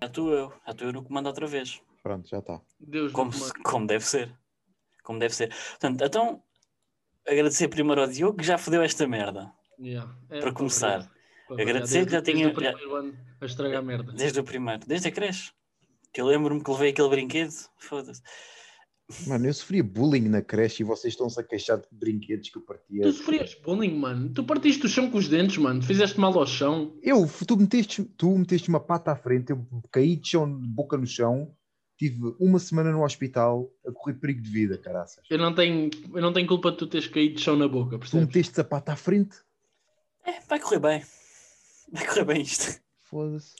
Já estou eu, já estou eu no comando outra vez. Pronto, já está. Deus Como, se- como deve ser. Como deve ser. Portanto, então, agradecer primeiro ao Diogo que já fodeu esta merda. Yeah. É, Para começar. Para agradecer que já Desde- tinha- Desde o primeiro ano a estragar merda. Desde o primeiro, desde a creche. Que eu lembro-me que levei aquele brinquedo. Foda-se. Mano, eu sofria bullying na creche e vocês estão-se a queixar de brinquedos que eu partia. Tu sofrias bullying, mano. Tu partiste o chão com os dentes, mano. Fizeste mal ao chão. Eu, tu meteste, tu meteste uma pata à frente, eu caí de chão, de boca no chão, tive uma semana no hospital a correr perigo de vida, caraças. Eu não tenho, eu não tenho culpa de tu teres caído de chão na boca, Tu percebes? meteste a pata à frente, É, vai correr bem. Vai correr bem isto. foda-se.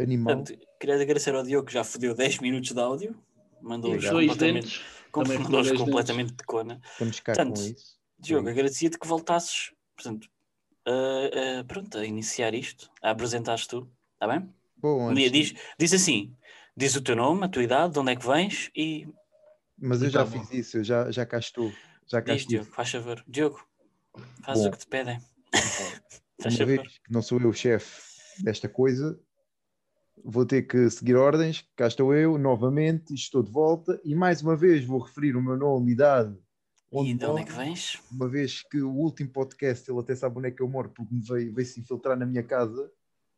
Animal. Portanto, queria agradecer ao Diogo que já fodeu 10 minutos de áudio. Mandou-os os dois completamente, dentes. completamente de cona. Estamos cá Portanto, com isso. Diogo, agradecia-te que voltasses, portanto, a, a- pronto, a iniciar isto, a apresentares tu, está bem? Bom, antes- diz, diz assim, diz o teu nome, a tua idade, de onde é que vens e mas eu e já tá bom. fiz isso, eu já, já cá estou. Já cá diz, estive. Diogo, faz favor. Diogo, faz Bom. o que te pedem. Faz Uma favor. vez que não sou eu o chefe desta coisa, vou ter que seguir ordens. Cá estou eu, novamente, estou de volta e mais uma vez vou referir o meu nome, idade, onde E de onde é que vens? uma vez que o último podcast ele até sabe onde é que eu moro, porque me veio, veio se infiltrar na minha casa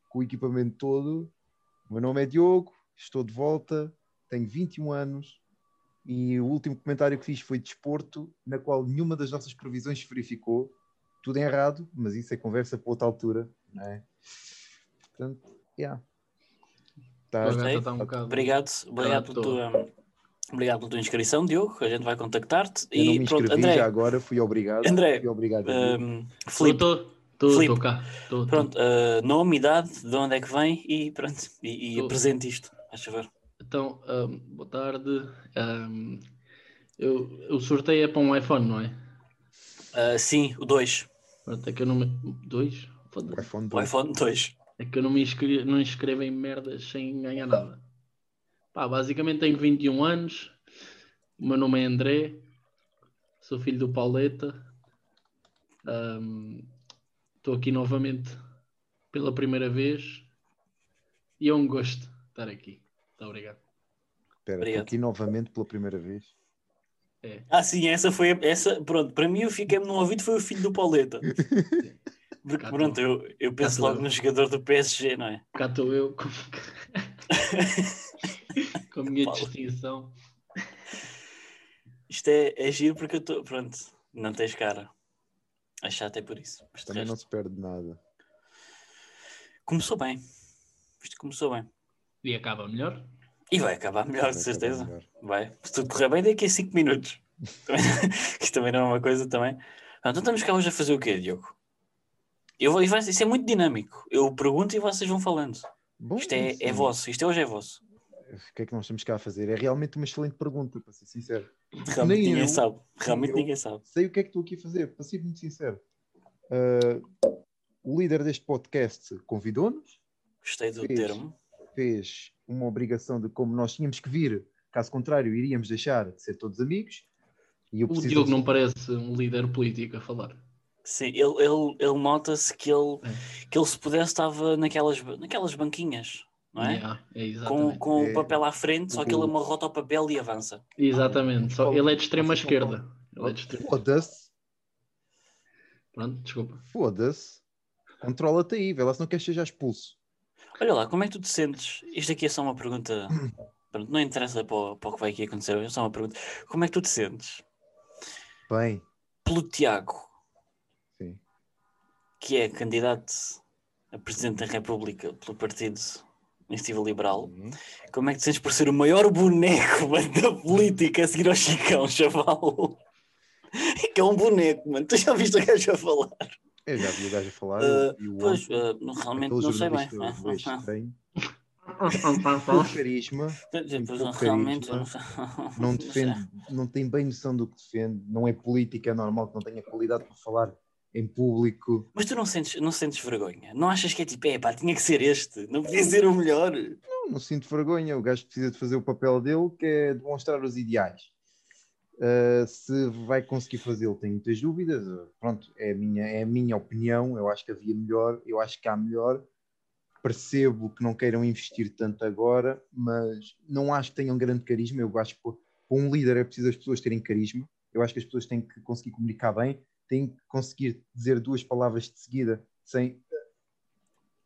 com o equipamento todo. O meu nome é Diogo, estou de volta, tenho 21 anos e o último comentário que fiz foi de desporto, na qual nenhuma das nossas previsões se verificou. Tudo é errado, mas isso é conversa para outra altura, não é? Portanto, yeah. Tá, Gostei. está um bocado. Obrigado, obrigado pela tua, obrigado pela tua inscrição, Diogo. A gente vai contactar-te. eu não E me pronto, inscrevi André, já agora, fui obrigado. André, fui obrigado. hum, Filipe, Estou cá. Estou pronto, uh, nome, idade, de onde é que vem e pronto, e, e Tô. apresente isto, faz favor. Então, ahm, boa tarde. Ahm, eu, o sorteio é para um iPhone, não é? Uh, sim, o 2, Pronto, é que eu não? O iPhone o 2. iPhone 2. É que eu não me inscrevo, não inscrevo em merdas sem ganhar nada. Pá, basicamente tenho 21 anos. O meu nome é André. Sou filho do Pauleta. Estou aqui novamente pela primeira vez. E é um gosto estar aqui. Muito obrigado. Espera, estou aqui novamente pela primeira vez. Ah, sim, essa foi a- essa. Pronto, para mim, eu fiquei no ouvido foi o filho do Pauleta. Porque, Cá pronto, eu, eu penso logo eu. no jogador do PSG, não é? Cá estou eu com, com a minha Paulo. distinção. Isto é, é giro porque eu estou. Pronto, não tens cara. É chato, é por isso. Mas Também não resto, se perde nada. Começou bem. Isto começou bem. E acaba melhor. E vai acabar melhor, Vai de certeza. melhor. Vai. Se tudo correr bem, daqui a 5 minutos. Isto também não é uma coisa também. Então estamos cá hoje a fazer o quê, Diogo? Eu vou, e vai- isso é muito dinâmico. Eu pergunto e vocês vão falando. Bom, Isto é, isso- é vosso. Isto hoje é vosso. O que é que nós estamos cá a fazer? É realmente uma excelente pergunta, para ser sincero. Realmente Nem ninguém eu, sabe. Realmente eu. ninguém sabe. Sei o que é que estou aqui a fazer, para ser muito sincero. Ah, o líder deste podcast convidou-nos, Gostei do Fez. termo. fez uma obrigação de como nós tínhamos que vir, caso contrário, iríamos deixar de ser todos amigos. E eu O Diogo não parece um líder político a falar. Sim, ele, ele, ele nota-se que ele, É. que ele, se pudesse, estava naquelas, naquelas banquinhas, não é? Yeah, é Com, com É. o papel à frente, só que ele amarrota o papel e avança. Exatamente. Só, ele é de extrema esquerda. Ele é de extrema... Foda-se, Pronto, desculpa. foda-se. Controla-te aí, vê lá se não queres ser já expulso. Olha lá, como é que tu te sentes? Isto aqui é só uma pergunta. Pronto, não interessa para o, para o que vai aqui acontecer, é só uma pergunta. Como é que tu te sentes Bem, pelo Tiago. Que é candidato a Presidente da República pelo Partido Iniciativa Liberal? Uhum. Como é que te sentes por ser o maior boneco mano, da política a seguir ao Chicão, chaval? Que é um boneco, mano. Tu já viste o gajo a falar? Eu já vi o gajo a falar. E o Pois, ah, não- realmente não sei bem. Não com carisma, Pois, pouco realmente, eu não carisma, sei. não Não sei. defende, não tem bem noção do que defende, não é política, é normal que não tenha qualidade para falar em público. Mas tu não sentes, não sentes vergonha? Não achas que é tipo, é pá, tinha que ser este, não podia ser o melhor? Não, não sinto vergonha, o gajo precisa de fazer o papel dele, que é demonstrar os ideais. Uh, se vai conseguir fazê-lo, tenho muitas dúvidas. Pronto, é a, minha, é a minha opinião. Eu acho que havia melhor, eu acho que há melhor. percebo que não queiram investir tanto agora, mas não acho que tenham grande carisma. Eu acho que para um líder é preciso as pessoas terem carisma. Eu acho que as pessoas têm que conseguir comunicar bem, têm que conseguir dizer duas palavras de seguida sem.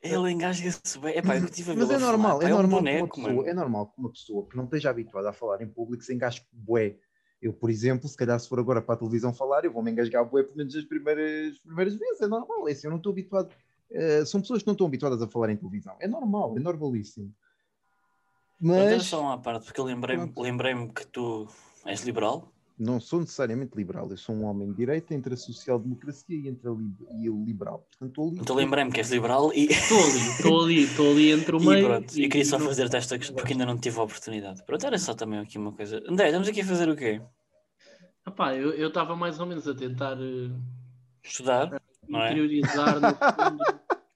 Ele engasga-se bem. Epá, eu tive a Mas é falar, normal, é um normal, que boneco, uma pessoa, mano. é normal que uma pessoa que não esteja habituada a falar em público se engasgue bué. Eu, por exemplo, se calhar se for agora para a televisão falar, eu vou me engasgar bué pelo menos as primeiras, primeiras vezes, é normal, é assim, eu não estou habituado. eh, são pessoas que não estão habituadas a falar em televisão, é normal, é normalíssimo. Era Mas só uma parte, porque eu lembrei-me lembrei que tu és liberal. Não sou necessariamente liberal, eu sou um homem de direita entre a social-democracia e, entre a li- e o liberal. Portanto, estou ali. Então lembrei-me que és liberal e, Estou ali, estou ali, estou ali entre o e meio. pronto. Eu queria só não- fazer-te esta questão porque ainda não tive a oportunidade. Pronto, era só também aqui uma coisa. André, estamos aqui a fazer o quê? Epá, eu estava mais ou menos a tentar eh, Estudar? Não é? interiorizar no fundo.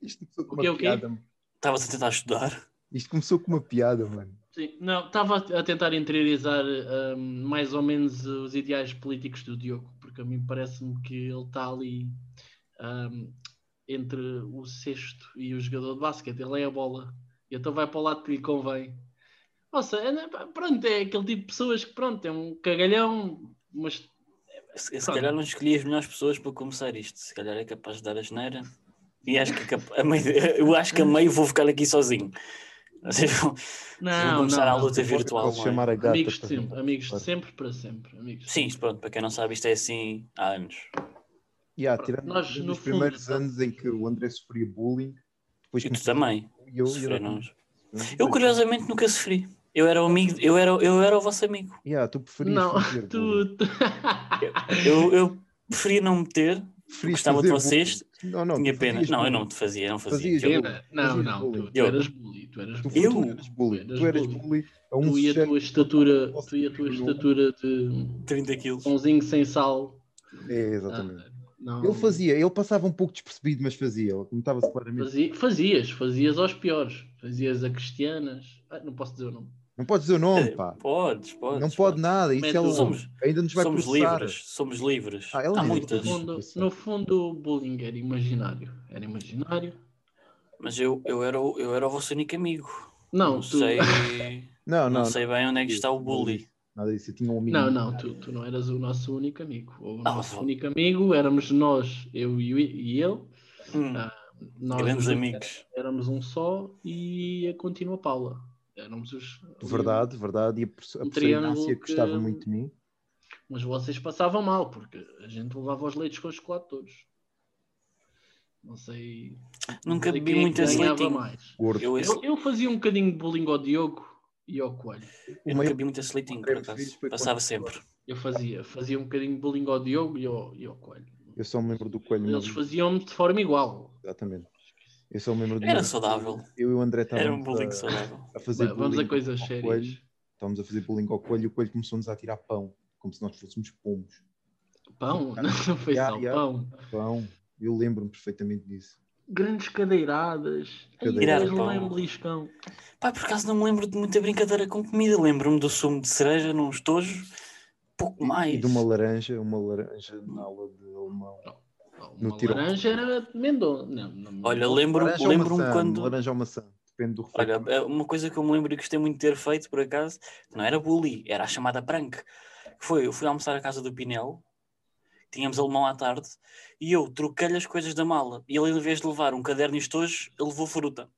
Isto começou com O uma o quê? piada. mano. Estavas a tentar estudar? Isto começou com uma piada, mano. Sim, não, estava a tentar interiorizar hum, mais ou menos os ideais políticos do Diogo, porque a mim parece-me que ele está ali hum, entre o sexto e o jogador de basquete, ele é a bola, e então vai para o lado que lhe convém. Nossa, é, pronto, é aquele tipo de pessoas que pronto, é um cagalhão, mas Se, se calhar não escolhi as melhores pessoas para começar isto. Se calhar é capaz de dar a geneira. E acho que é a meio, eu acho que a meio vou ficar aqui sozinho. Vocês vão, vão não, começar não, a não. luta virtual. Não é? chamar a gata amigos de para- sempre, amigos para- de sempre para sempre, amigos Sim, isto pronto, para quem não sabe, isto é assim há anos. Yeah, tirando Nós, desde no os fundo, primeiros tá- anos em que o André sofria bullying, depois E tu também. e eu, Sofreram. eu, Eu curiosamente nunca sofri. Eu era o amigo, eu era, eu era o vosso amigo. Yeah, tu preferias Não, tu. Eu, eu preferia não me ter, Preferias gostava de vocês. Não, não, tinha pena. Não, eu não te fazia, não fazia. Fazias Eu-. Não, não, tu, tu eras bully, tu eras Tu, bully. Eu? tu eras bully. Tu eras Tu eras bully. a um Tu e a tua estatura, tu e a tua estatura de 30 quilos. pãozinho sem sal. É, exatamente. ah, não, Ele fazia, ele passava um pouco despercebido, mas fazia. Ele notava-se claramente. fazia- fazias, fazias aos piores. Fazias a cristianas. Ah, não posso dizer o nome. Não pode dizer o nome, pá. Podes, podes. Não pode nada. Isso Mete é. Somos- Ainda nos vai Somos processar. livres, somos livres. Ah, Há é muitas. livre. No fundo, no fundo, o bullying era imaginário. Era imaginário. Mas eu, eu, era, o- eu era o vosso único amigo. Não, Não tu... sei, Não, não, não. sei bem onde é que está o bully. Nada disso. Eu tinha um amigo. Não, não, tu, tu não eras o nosso único amigo. O Ah, nosso vá. único amigo éramos nós, eu e, e ele. Hum, Ah, Nós grandes amigos. Éramos um só e a contínua Paula. Éramos os. Verdade, verdade. E a, a Um professora triângulo Inácia que- gostava muito de mim. Mas vocês passavam mal, porque a gente levava os leites com chocolate todos. Não sei. Nunca bebi é ganhava leitinho. mais. Gordo. Eu, Eu, eu fazia um bocadinho de bullying ao Diogo e ao Coelho. eu o nunca bebi muito esse leitinho, por acaso. Passava sempre. Eu fazia, fazia um bocadinho de bullying ao Diogo e ao, e ao Coelho. Eu só me lembro do coelho. Eles faziam-me de forma igual. Exatamente. Eu só me lembro do Era meu- saudável. Eu e o André Era um estávamos bullying a, saudável. a fazer vamos a bullying coisas ao sérias. coelho. Estávamos a fazer bullying ao coelho e o coelho começou-nos a tirar pão, como se nós fôssemos pomos. Pão? Não foi Ya, só ya. pão. Pão. Eu lembro-me perfeitamente disso. Grandes cadeiradas. Cadeiradas. Em Pão. beliscão. Pá, por acaso não me lembro de muita brincadeira com comida. Lembro-me do sumo de cereja num estojo. Pouco mais. e de uma laranja, uma laranja na aula de alemão. Uma No tiro. laranja era de mendonça. Não, não, Olha, lembro-me ou lembro maçã? quando. Laranja ou maçã, depende do Olha, é uma coisa que eu me lembro e gostei muito de ter feito, por acaso, não era bully, era a chamada prank. Foi, eu fui almoçar à casa do Pinel, tínhamos alemão à tarde, e eu troquei-lhe as coisas da mala. E ele, em vez de levar um caderno e estojos, ele levou fruta.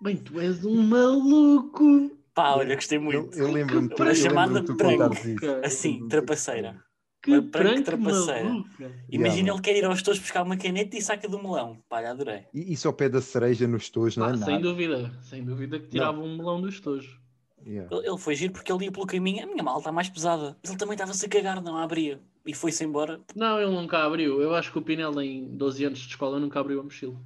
Bem, tu és um maluco. Pá, olha, gostei muito. eu lembro-me tu, Para eu chamada lembro-me prank. contares isso. Cara, Assim, trapaceira. Que Uma prank trapaceira. maluca. Imagina Yeah, ele quer ir aos estojos buscar uma caneta e saca do melão. Pá, adorei. E isso ao pé da cereja nos tojos, não é Ah, nada. sem dúvida, sem dúvida que tirava um melão do estojo. Yeah. Ele, ele foi giro porque ele ia pelo caminho, a minha mala está mais pesada. Mas ele também estava-se a cagar, não a abria. E foi-se embora. Não, ele nunca abriu. Eu acho que o Pinel, em 12 anos de escola, nunca abriu a mochila.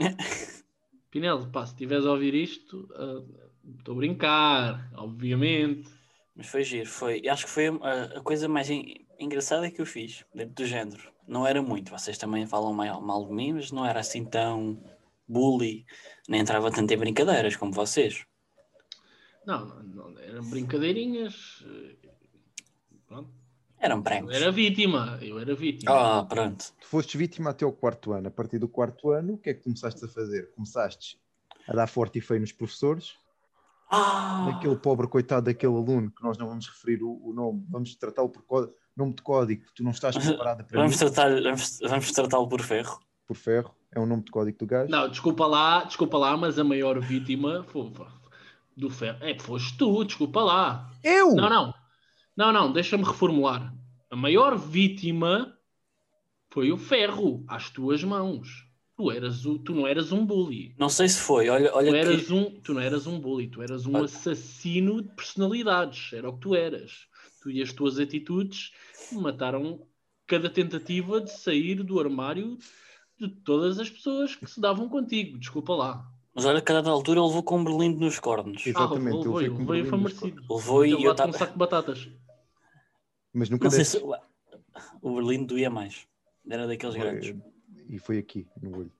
Pinel, pá, se estiveres a ouvir isto, ah, estou a brincar, obviamente. Mas foi giro, foi. Acho que foi a, a coisa mais engraçada que eu fiz, dentro do género. Não era muito, vocês também falam mal, mal de mim, mas não era assim tão bully, nem entrava tanto em brincadeiras como vocês. Não, não, não, eram brincadeirinhas. Pronto. Eram Eu pranks. era vítima, eu era vítima. Ah, pronto. Tu foste vítima até ao quarto ano. A partir do quarto ano, o que é que começaste a fazer? Começaste a dar forte e feio nos professores. Ah! Aquele pobre coitado daquele aluno, que nós não vamos referir o, o nome, vamos tratá-lo por nome de código, tu não estás preparada para Vamos, isso, tratar, vamos, vamos tratá-lo por ferro. por ferro, é o nome de código do gajo. Não, desculpa lá, desculpa lá, mas a maior vítima foi, do ferro. É, foste tu, desculpa lá. Eu! Não, não. Não, não, deixa-me reformular. A maior vítima foi o ferro às tuas mãos. Tu, eras o, tu não eras um bully. Não sei se foi, olha, olha Tu, que- eras um, tu não eras um bully, tu eras um Olha. assassino de personalidades. Era o que tu eras. Tu e as tuas atitudes mataram cada tentativa de sair do armário de todas as pessoas que se davam contigo. Desculpa lá. Mas olha que a dada altura ele levou com um berlindo nos cornos. Exatamente, ah, ele levou, foi levou, com levou, e foi merecido. Levou e Ele eu com um estava. saco de batatas. Mas nunca Não sei se o berlindo doía mais. Era daqueles grandes. Foi- E foi aqui, no olho.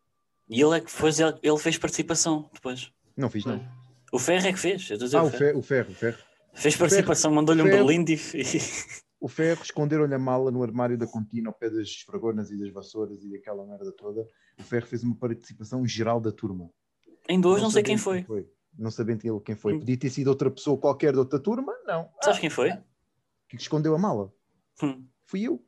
E ele é que fez, ele fez participação depois. Não fiz, não. O Ferro é que fez. eu estou a dizer Ah, o ferro, o ferro, o ferro. Fez participação, mandou-lhe um berlindo e. O ferro esconderam-lhe a mala no armário da contina ao pé das esfragonas e das vassouras e daquela merda toda. O ferro fez uma participação geral da turma. Ainda hoje não sei quem sabendo foi. Não sabendo ele quem foi. Podia ter sido outra pessoa qualquer de outra turma? Não. Sabes quem foi? Que escondeu a mala. Hum. Fui eu.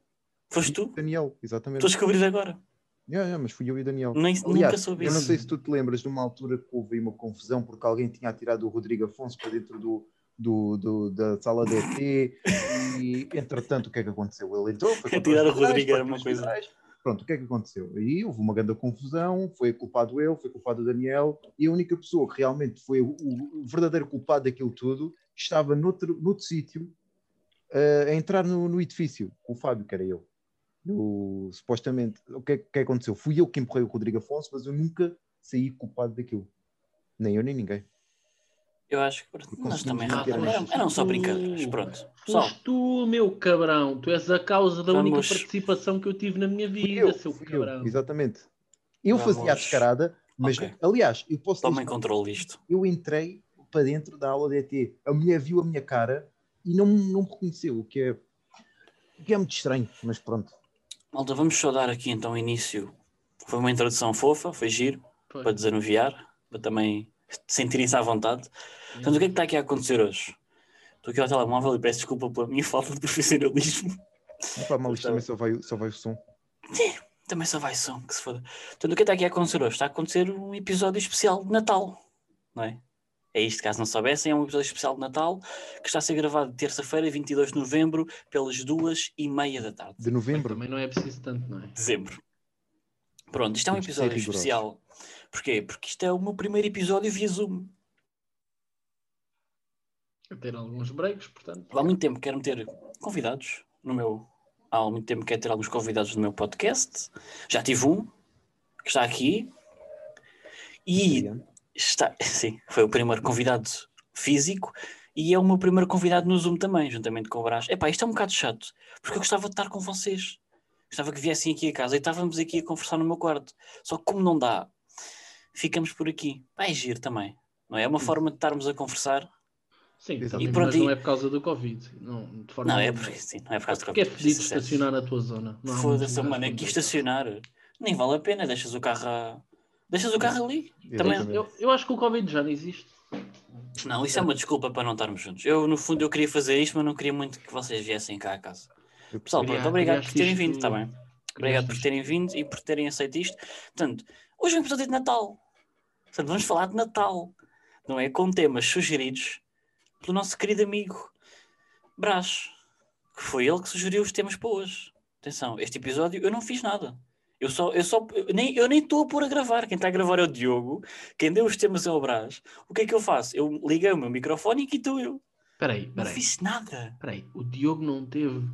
Foste tu? Daniel, exatamente. Estou a descobrir agora. Yeah, yeah, mas fui eu e Daniel. Nem, Aliás, nunca soube eu isso. não sei se tu te lembras de uma altura que houve uma confusão porque alguém tinha atirado o Rodrigo Afonso para dentro do, do, do- da sala de ET e entretanto o que é que aconteceu? Ele entrou, foi os o Rodrigo era uma coisa. Pronto, o que é que aconteceu? Aí houve uma grande confusão, foi culpado eu, foi culpado o Daniel, e a única pessoa que realmente foi o, o verdadeiro culpado daquilo tudo estava noutro, noutro sítio eh, a entrar no, no edifício, com o Fábio, que era eu. No- supostamente, o que, é, que aconteceu? Fui eu que empurrei o Rodrigo Afonso, mas eu nunca saí culpado daquilo. Nem eu, nem ninguém. Eu acho que nós também manter eram, só brincadeiras. Pronto. Pessoal, tu, meu cabrão. Tu és a causa da única Vamos- participação que eu tive na minha vida, eu, seu fui eu, cabrão. exatamente. Eu Vamos- fazia a descarada, mas Ok. aliás, eu posso tomem dizer- controle disto. eu entrei para dentro da aula de ET. A mulher viu a minha cara e não, não me reconheceu, o que é, o que é muito estranho, mas pronto. Malta, vamos só dar aqui então início. Foi uma introdução fofa, foi giro, Foi. para desanuviar, para também sentirem-se à vontade. Portanto, o que é que está aqui a acontecer hoje? Estou aqui ao telemóvel e peço desculpa pela minha falta de profissionalismo. Faz mal, isto também só vai, só vai o som. Também só vai som, que se foda. Portanto, o que está aqui a acontecer hoje? Está a acontecer um episódio especial de Natal, não é? É isto, caso não soubessem, é um episódio especial de Natal que está a ser gravado terça-feira, 22 de novembro, pelas duas e meia da tarde. De novembro. Também não é preciso tanto, não é? dezembro. Pronto, isto é um ser episódio especial. Porquê? Porque isto é o meu primeiro episódio via Zoom. A ter alguns breaks, portanto. Há muito tempo que quero meter convidados no meu. Há muito tempo que quero ter alguns convidados no meu podcast. Já tive um que está aqui. E está. Sim, foi o primeiro convidado físico e é o meu primeiro convidado no Zoom também, juntamente com o Brás. Epá, isto é um bocado chato, porque eu gostava de estar com vocês. Gostava que viessem aqui a casa e estávamos aqui a conversar no meu quarto. Só que como não dá, ficamos por aqui. Vai giro também. Não é? É uma forma de estarmos a conversar. Sim, também, E pronto, mas e- não é por causa do Covid. Não, de forma Não, é porque, sim, não é por causa de Porque é Covid, fedido sincero. estacionar na tua zona. Foda-se, mano, aqui estacionar nem vale a pena, deixas o carro a... deixas o carro ali. Também- Exatamente. Eu, eu acho que o Covid já não existe. Não, isso é uma desculpa para não estarmos juntos. Eu, no fundo, eu queria fazer isto, mas não queria muito que vocês viessem cá a casa. Eu Pessoal, percebi. pronto, obrigado por terem vindo, está bem? Obrigado por terem vindo e por terem aceito isto. Portanto, hoje é um episódio de Natal. Portanto, vamos falar de Natal, não é? Com temas sugeridos pelo nosso querido amigo Brás, que foi ele que sugeriu os temas para hoje. Atenção, este episódio eu não fiz nada. Eu só, eu só, eu nem eu nem estou a pôr a gravar. Quem está a gravar é o Diogo. Quem deu os temas é o Brás. O que é que eu faço? Eu liguei o meu microfone e aqui estou eu. Espera aí, Não fiz nada. Espera aí. O Diogo não teve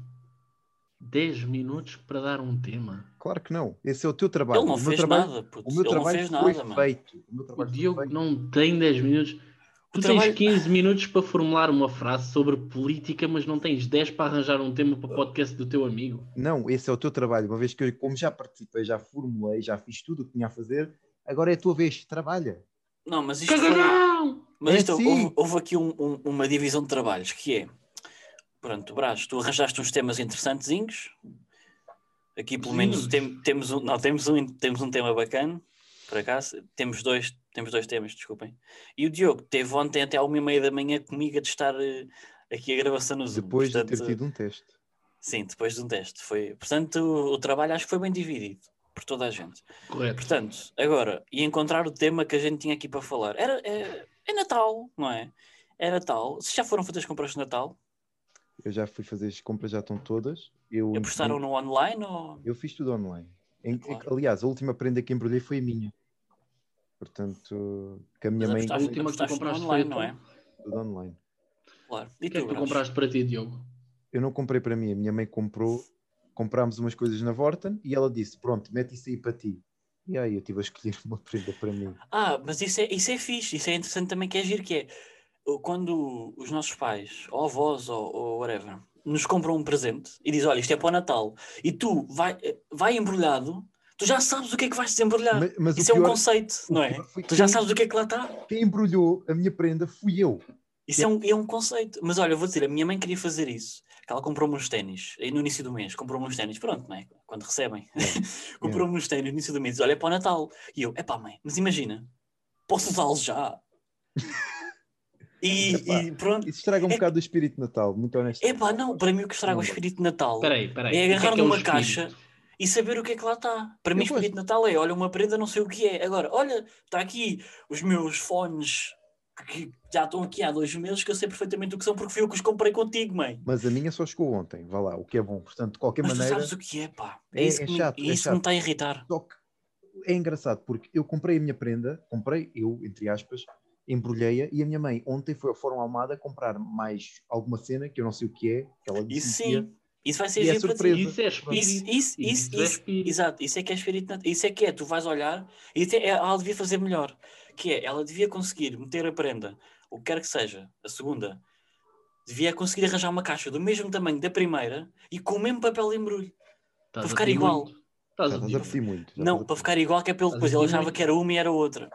10 minutos para dar um tema. Claro que não. Esse é o teu trabalho. Ele não o meu fez trabalho, nada, puto. O meu Ele não trabalho fez foi nada, mano. feito. O meu O trabalho foi Diogo feito. não tem 10 minutos. Tu O tens trabalho- 15 minutos para formular uma frase sobre política, mas não tens 10 para arranjar um tema para o podcast do teu amigo. Não, esse é o teu trabalho. Uma vez que eu, como já participei, já formulei, já fiz tudo o que tinha a fazer, agora é a tua vez. Trabalha. Não, mas isto foi... Mas É isto, assim. houve, houve aqui um- um- uma divisão de trabalhos, que é, pronto, Brás, tu arranjaste uns temas interessantezinhos, aqui pelo menos tem- temos, um, não, temos, um, temos um tema bacana, por acaso, temos dois, Temos dois temas, desculpem. E o Diogo teve ontem até à uma e meia da manhã comigo a testar eh, aqui a gravação no Zoom. Depois Portanto, de ter tido um teste. Sim, depois de um teste. Foi... Portanto, o, o trabalho acho que foi bem dividido por toda a gente. Correto. Portanto, agora, e encontrar o tema que a gente tinha aqui para falar. Era, é, é Natal, não é? É Natal. Vocês já foram fazer as compras de Natal? Eu já fui fazer as compras, já estão todas. Eu, Apostaram no online ou. eu fiz tudo online. Em- Claro. Aliás, a última prenda que embrulhei foi a minha. Portanto, que a minha Mas mãe apostaste, última que tu compraste online, foi não a é? tudo online. Claro. O E que é tu, que tu compraste para ti, Diogo? Eu não comprei para mim, a minha mãe comprou, comprámos umas coisas na Vorten e ela disse: Pronto, mete isso aí para ti. E aí eu tive a escolher uma prenda para mim. Ah, mas isso é, isso é fixe, isso é interessante também que é giro, que é quando os nossos pais, ou avós, ou, ou whatever, nos compram um presente e dizem, olha, isto é para o Natal, e tu vai, vai embrulhado, tu já sabes o que é que vais desembrulhar. Mas, mas Isso é um conceito, não é? Tu já sabes o que é que lá está. quem embrulhou a minha prenda fui eu. Isso é um, é um conceito. Mas olha, vou dizer, a minha mãe queria fazer isso. Ela comprou-me uns ténis, no início do mês, comprou-me uns ténis, pronto, não é? Quando recebem. comprou-me uns ténis no início do mês, olha, é para o Natal. E eu, é pá, mãe, mas imagina, posso usá-los já? e, Epá, e pronto. Isso estraga um É- bocado o espírito de Natal, muito honesto. É pá, não, para mim o que estraga o espírito de Natal Espera aí, espera aí. é que agarrar é um numa espírito? caixa e saber o que é que lá está. Para mim, o espírito de Natal é: olha, uma prenda, não sei o que é. Agora, olha, está aqui os meus fones que já estão aqui há dois meses, que eu sei perfeitamente o que são, porque fui eu que os comprei contigo, mãe. Mas a minha só chegou ontem, vá lá, o que é bom. Portanto, de qualquer Mas tu maneira, sabes o que é, pá. É, É- isso, é que, me- chato, é é isso chato. me está a irritar. só que é engraçado, porque eu comprei a minha prenda, comprei eu, entre aspas, embrulhei-a e a minha mãe ontem foi ao Fórum Almada comprar mais alguma cena que eu não sei o que é, que ela disse Isso ia. sim, isso vai ser E é giro para ti. surpresa. Isso é Isso, espírito. isso, isso, Isso é isso, espírito. exato, isso é que é espírito isso é que é, tu vais olhar e até ela devia fazer melhor, que é, ela devia conseguir meter a prenda, o que quer que seja, a segunda, devia conseguir arranjar uma caixa do mesmo tamanho da primeira e com o mesmo papel de embrulho, Estás para ficar igual. muito. Estás a pedir muito. não, para ficar igual que é pelo depois, ele achava que era uma e era outra.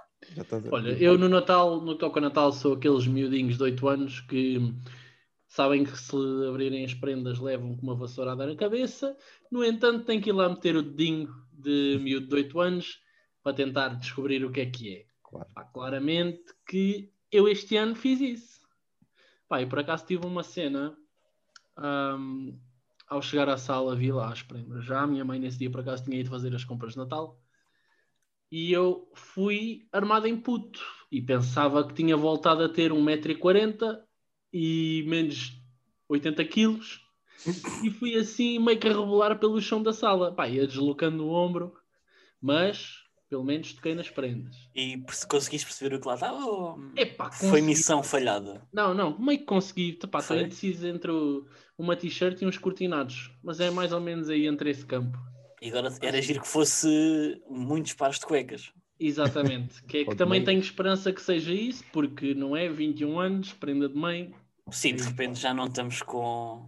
Olha, eu no Natal, no a Natal, sou aqueles miudinhos de 8 anos que sabem que se abrirem as prendas levam com uma vassourada na cabeça. No entanto, tem que ir lá meter o dedinho de miúdo de 8 anos para tentar descobrir o que é que é. Claro. Pá, claramente que eu este ano fiz isso. Pá, e por acaso tive uma cena ahm, ao chegar à sala vi lá as prendas. Já a minha mãe nesse dia por acaso tinha ido fazer as compras de Natal e eu fui armado em puto e pensava que tinha voltado a ter 1,40m e menos 80 quilos e fui assim meio que a rebolar pelo chão da sala. Pá, ia deslocando o ombro, mas pelo menos toquei nas prendas. E se conseguiste perceber o que lá estava, ou- Epá, foi missão falhada. Não, não, meio que consegui. Pá, estou indeciso entre o- uma t-shirt e uns cortinados, mas é mais ou menos aí entre esse campo. E agora era giro que fosse muitos pares de cuecas. Exatamente, que é que também tenho esperança que seja isso, porque não é 21 anos, prenda de mãe. Sim, de repente já não estamos com.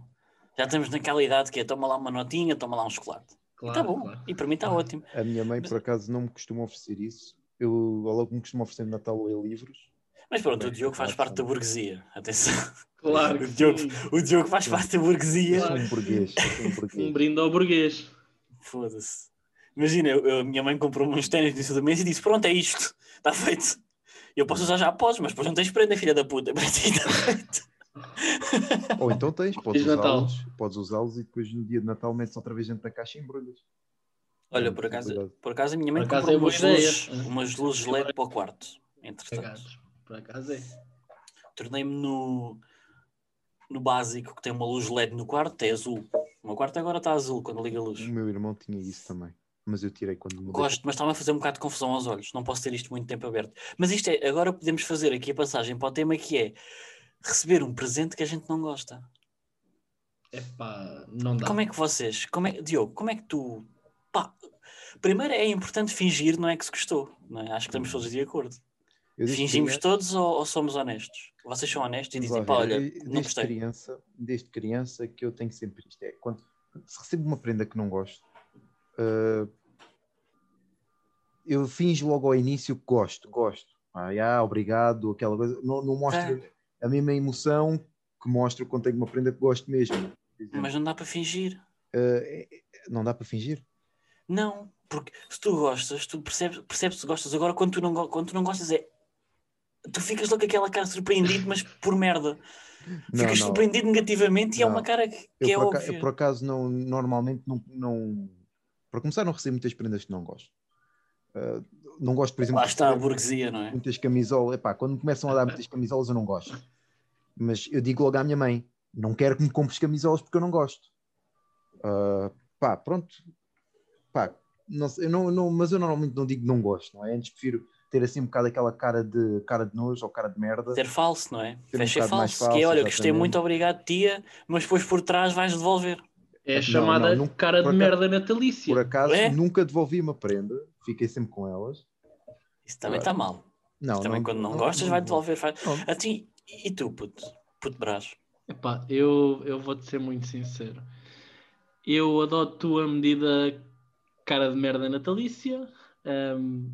Já estamos naquela idade que é toma lá uma notinha, toma lá um chocolate. Claro, Está bom. claro. E para mim está ótimo. A minha mãe, por acaso, não me costuma oferecer isso. Eu, logo me costuma oferecer no Natal é livros. Mas pronto, o Diogo faz claro, parte da burguesia. Atenção. Claro O Diogo, o Diogo faz parte da burguesia. Sou um burguês. Um Um burguês. brinde ao burguês. Foda-se. Imagina, eu- a minha mãe comprou-me uns ténis no início do mês e disse: Pronto, é isto, está feito. Eu posso usar já após, mas depois não tens prenda, filha da puta. Para ti está feito. Ou então tens, podes usá-los, podes usá-los e depois no dia de Natal metes outra vez dentro da caixa e embrulhas. Olha, por acaso, por acaso a minha mãe comprou é umas luzes, umas luzes LED para o quarto. Entretanto. Por acaso é. tornei-me no, no básico que tem uma luz LED no quarto, é azul. O meu quarto agora está azul quando liga a luz. O meu irmão tinha isso também. Mas eu tirei quando mudei. Gosto, mas está-me a fazer um bocado de confusão aos olhos. Não posso ter isto muito tempo aberto. Mas isto é, agora podemos fazer aqui a passagem para o tema que é receber um presente que a gente não gosta. Epá, não dá. Como é que vocês, como é, Diogo, como é que tu. Pá, primeiro é importante fingir, não é que se gostou. Não é? Acho que estamos todos de acordo. Desde Fingimos criança- todos ou, ou somos honestos? Vocês são honestos e dizem, pá, olha, eu- não desde gostei. criança, desde criança que eu tenho sempre isto. É, quando se recebo uma prenda que não gosto, ah, eu finjo logo ao início que gosto, gosto. Ah, obrigado, aquela coisa. Não, não mostro a mesma emoção que mostro quando tenho uma prenda que gosto mesmo. Mas não dá para fingir. é- é- não dá para fingir. Não. Porque se tu gostas, tu percebes, percebes se gostas. Agora, quando tu, não, quando tu não gostas, é. Tu ficas logo com aquela cara surpreendido, mas por merda. Não, ficas não. surpreendido negativamente e é Não. uma cara que, que é por, óbvia. eu, por acaso, não, normalmente não, não. Para começar, não recebo muitas prendas que não gosto. Ah, não gosto, por exemplo, Lá está a burguesia, não é? muitas camisolas. Epá, quando me começam a dar muitas camisolas, eu não gosto. Mas eu digo logo à minha mãe: não quero que me compres camisolas porque eu não gosto. Ah, pá, pronto. Pá, não, eu não, não- mas eu normalmente não digo não gosto, não é? Antes prefiro ter assim um bocado aquela cara de, cara de nojo ou cara de merda. Ser falso, não é? Ser um Fecha é bocado mais falso. que é, falso, olha, gostei muito, obrigado, tia, mas depois por trás vais devolver. É Não, chamada não, não- cara de acaso- merda natalícia. Por acaso, É? nunca devolvi uma prenda, fiquei sempre com elas. Isso também está mal. Não, Isso também quando não, gostas, vai devolver. Faz... A ti, e tu, puto? Puto Brás? Epá, eu, eu vou-te ser muito sincero. Eu adoto a medida cara de merda natalícia. ahm,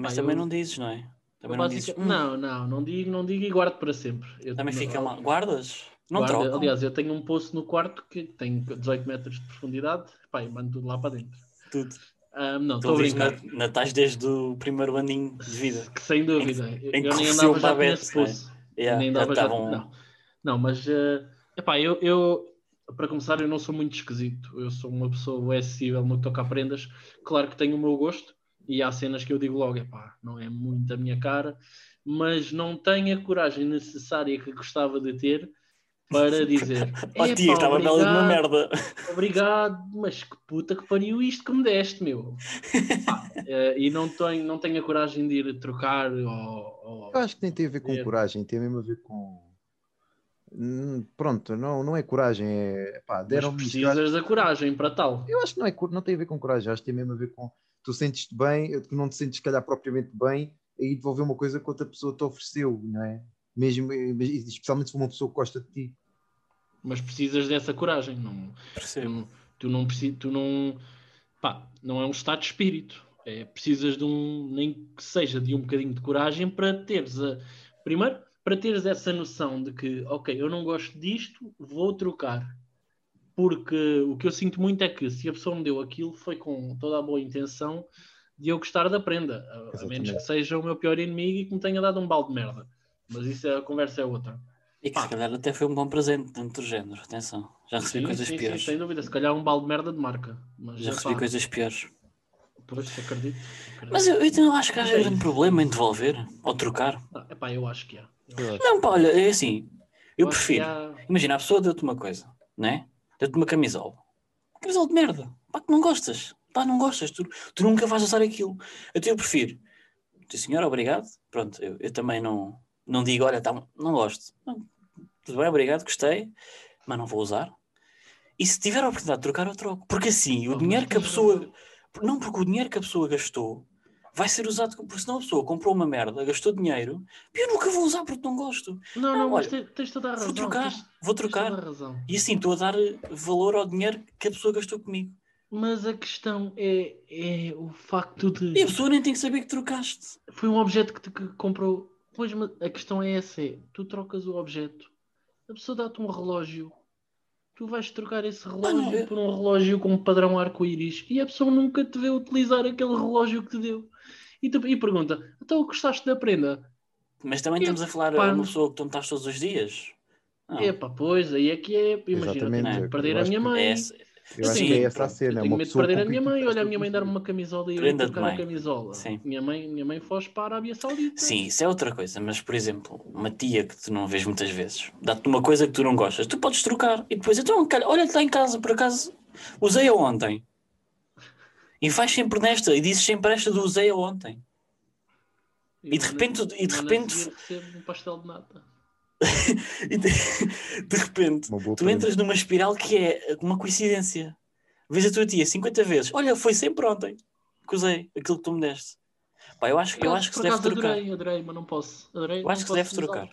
Mas também eu- não dizes, não é? Também eu não dizes. "Hum, não, não, não digo, não digo e guardo para sempre. Eu- Também fica mal. Guardas? Não guardo- trocam? Aliás, eu tenho um poço no quarto que tem 18 metros de profundidade. Pá, e mando tudo lá para dentro. Tudo. Ahm, não, estou brincar. na, natais desde o primeiro aninho de vida. Que sem dúvida. em eu que nem andava já com esse não é? poço. Yeah, nem já dava já. estavam- Não. não, mas eh, epá, eu, eu, para começar, eu não sou muito esquisito. Eu sou uma pessoa acessível no que toca a prendas. Claro que tenho o meu gosto e há cenas que eu digo logo, epá, não é muito a minha cara, mas não tenho a coragem necessária que gostava de ter para dizer Ó "Epá, tia, estava bela de uma merda. Obrigado, mas que puta que pariu isto que me deste, meu. Pá, eh, e não tenho, não tenho a coragem de ir trocar ou, ou- Eu acho que nem tem a ver com coragem, tem mesmo a ver com. Hum, Pronto, não, não é coragem, é pá, mas. Eu acho, precisas da coragem para tal. eu acho que não, é, não tem a ver com coragem, acho que tem mesmo a ver com tu sentes-te bem, tu não te sentes, se calhar, propriamente bem, aí devolver uma coisa que outra pessoa te ofereceu, não é? Mesmo, especialmente se for uma pessoa que gosta de ti. mas precisas dessa coragem. Não, Percebo. tu, tu não precisas, tu não, pá, não é um estado de espírito. É, precisas de um, nem que seja de um bocadinho de coragem para teres a, primeiro, para teres essa noção de que, ok, eu não gosto disto, vou trocar. Porque o que eu sinto muito é que se a pessoa me deu aquilo foi com toda a boa intenção de eu gostar da prenda, a- a, menos que seja o meu pior inimigo e que me tenha dado um balde de merda. Mas isso é, a conversa é outra. E que Pá. se calhar até foi um bom presente dentro do género. Atenção. Já recebi Sim, coisas sim, sim, piores. sem dúvida. Se calhar um balde de merda de marca. Mas, Já epá, recebi coisas piores. Pois, acredito. acredito. Mas eu, eu não acho que haja É grande problema em devolver ou trocar. Ah, epá, eu acho que é. Eu acho- Não, pá, olha, é assim. Eu que prefiro. há- Imagina, a pessoa deu-te uma coisa, né? Deu-te uma camisola. Camisola de merda. Pá, que não gostas. Pá, não gostas. Tu, tu nunca vais usar aquilo. Então eu prefiro. Sim, senhor, obrigado. Pronto, eu, eu também não, não digo, olha, tá, não gosto. Não, tudo bem, obrigado, gostei, mas não vou usar. E se tiver a oportunidade de trocar, eu troco. Porque assim, o dinheiro que a pessoa. Não, porque o dinheiro que a pessoa gastou vai ser usado. Porque senão a pessoa comprou uma merda, gastou dinheiro, e eu nunca vou usar porque não gosto. Não, não, Não, mas olha, tens, toda a razão. Vou trocar, Tens, vou trocar. E assim estou a dar eh, valor ao dinheiro que a pessoa gastou comigo. Mas a questão é, é o facto de. E a pessoa nem tem que saber que trocaste. Foi um objeto que te que comprou. Pois, a questão é essa: é, tu trocas o objeto, a pessoa dá-te um relógio, tu vais trocar esse relógio eu- por um relógio com padrão arco-íris e a pessoa nunca te vê utilizar aquele relógio que te deu. E, tu, e pergunta: então gostaste da prenda? Mas também E, estamos a falar pá, a uma pessoa que tu não estás todos os dias. Não. Epá, pois, aí é que é. Imagina, eu tenho perder a acho minha que- mãe. É essa- Eu acho Sim, que é essa a cena. Eu é tenho uma medo de perder a minha mãe. Olha, a minha mãe dar-me uma camisola e eu trocar a bem. camisola. Sim. Minha mãe, minha mãe foge para a Arábia Saudita. Sim, isso é outra coisa. Mas, por exemplo, uma tia que tu não vês muitas vezes dá-te uma coisa que tu não gostas, tu podes trocar. E depois, então, olha, está em casa, por acaso, usei-a ontem. E vais sempre nesta, e dizes sempre esta do usei-a ontem. E de repente- e de repente- um pastel de nata. De, repente, tu entras numa espiral que é uma coincidência. Vês a tua tia 50 vezes. Olha, foi sempre ontem que usei aquilo que tu me deste. Pá, eu acho, Por eu acho que por se deve trocar. Adorei, adorei, mas não posso. Adorei, Eu acho que se deve trocar.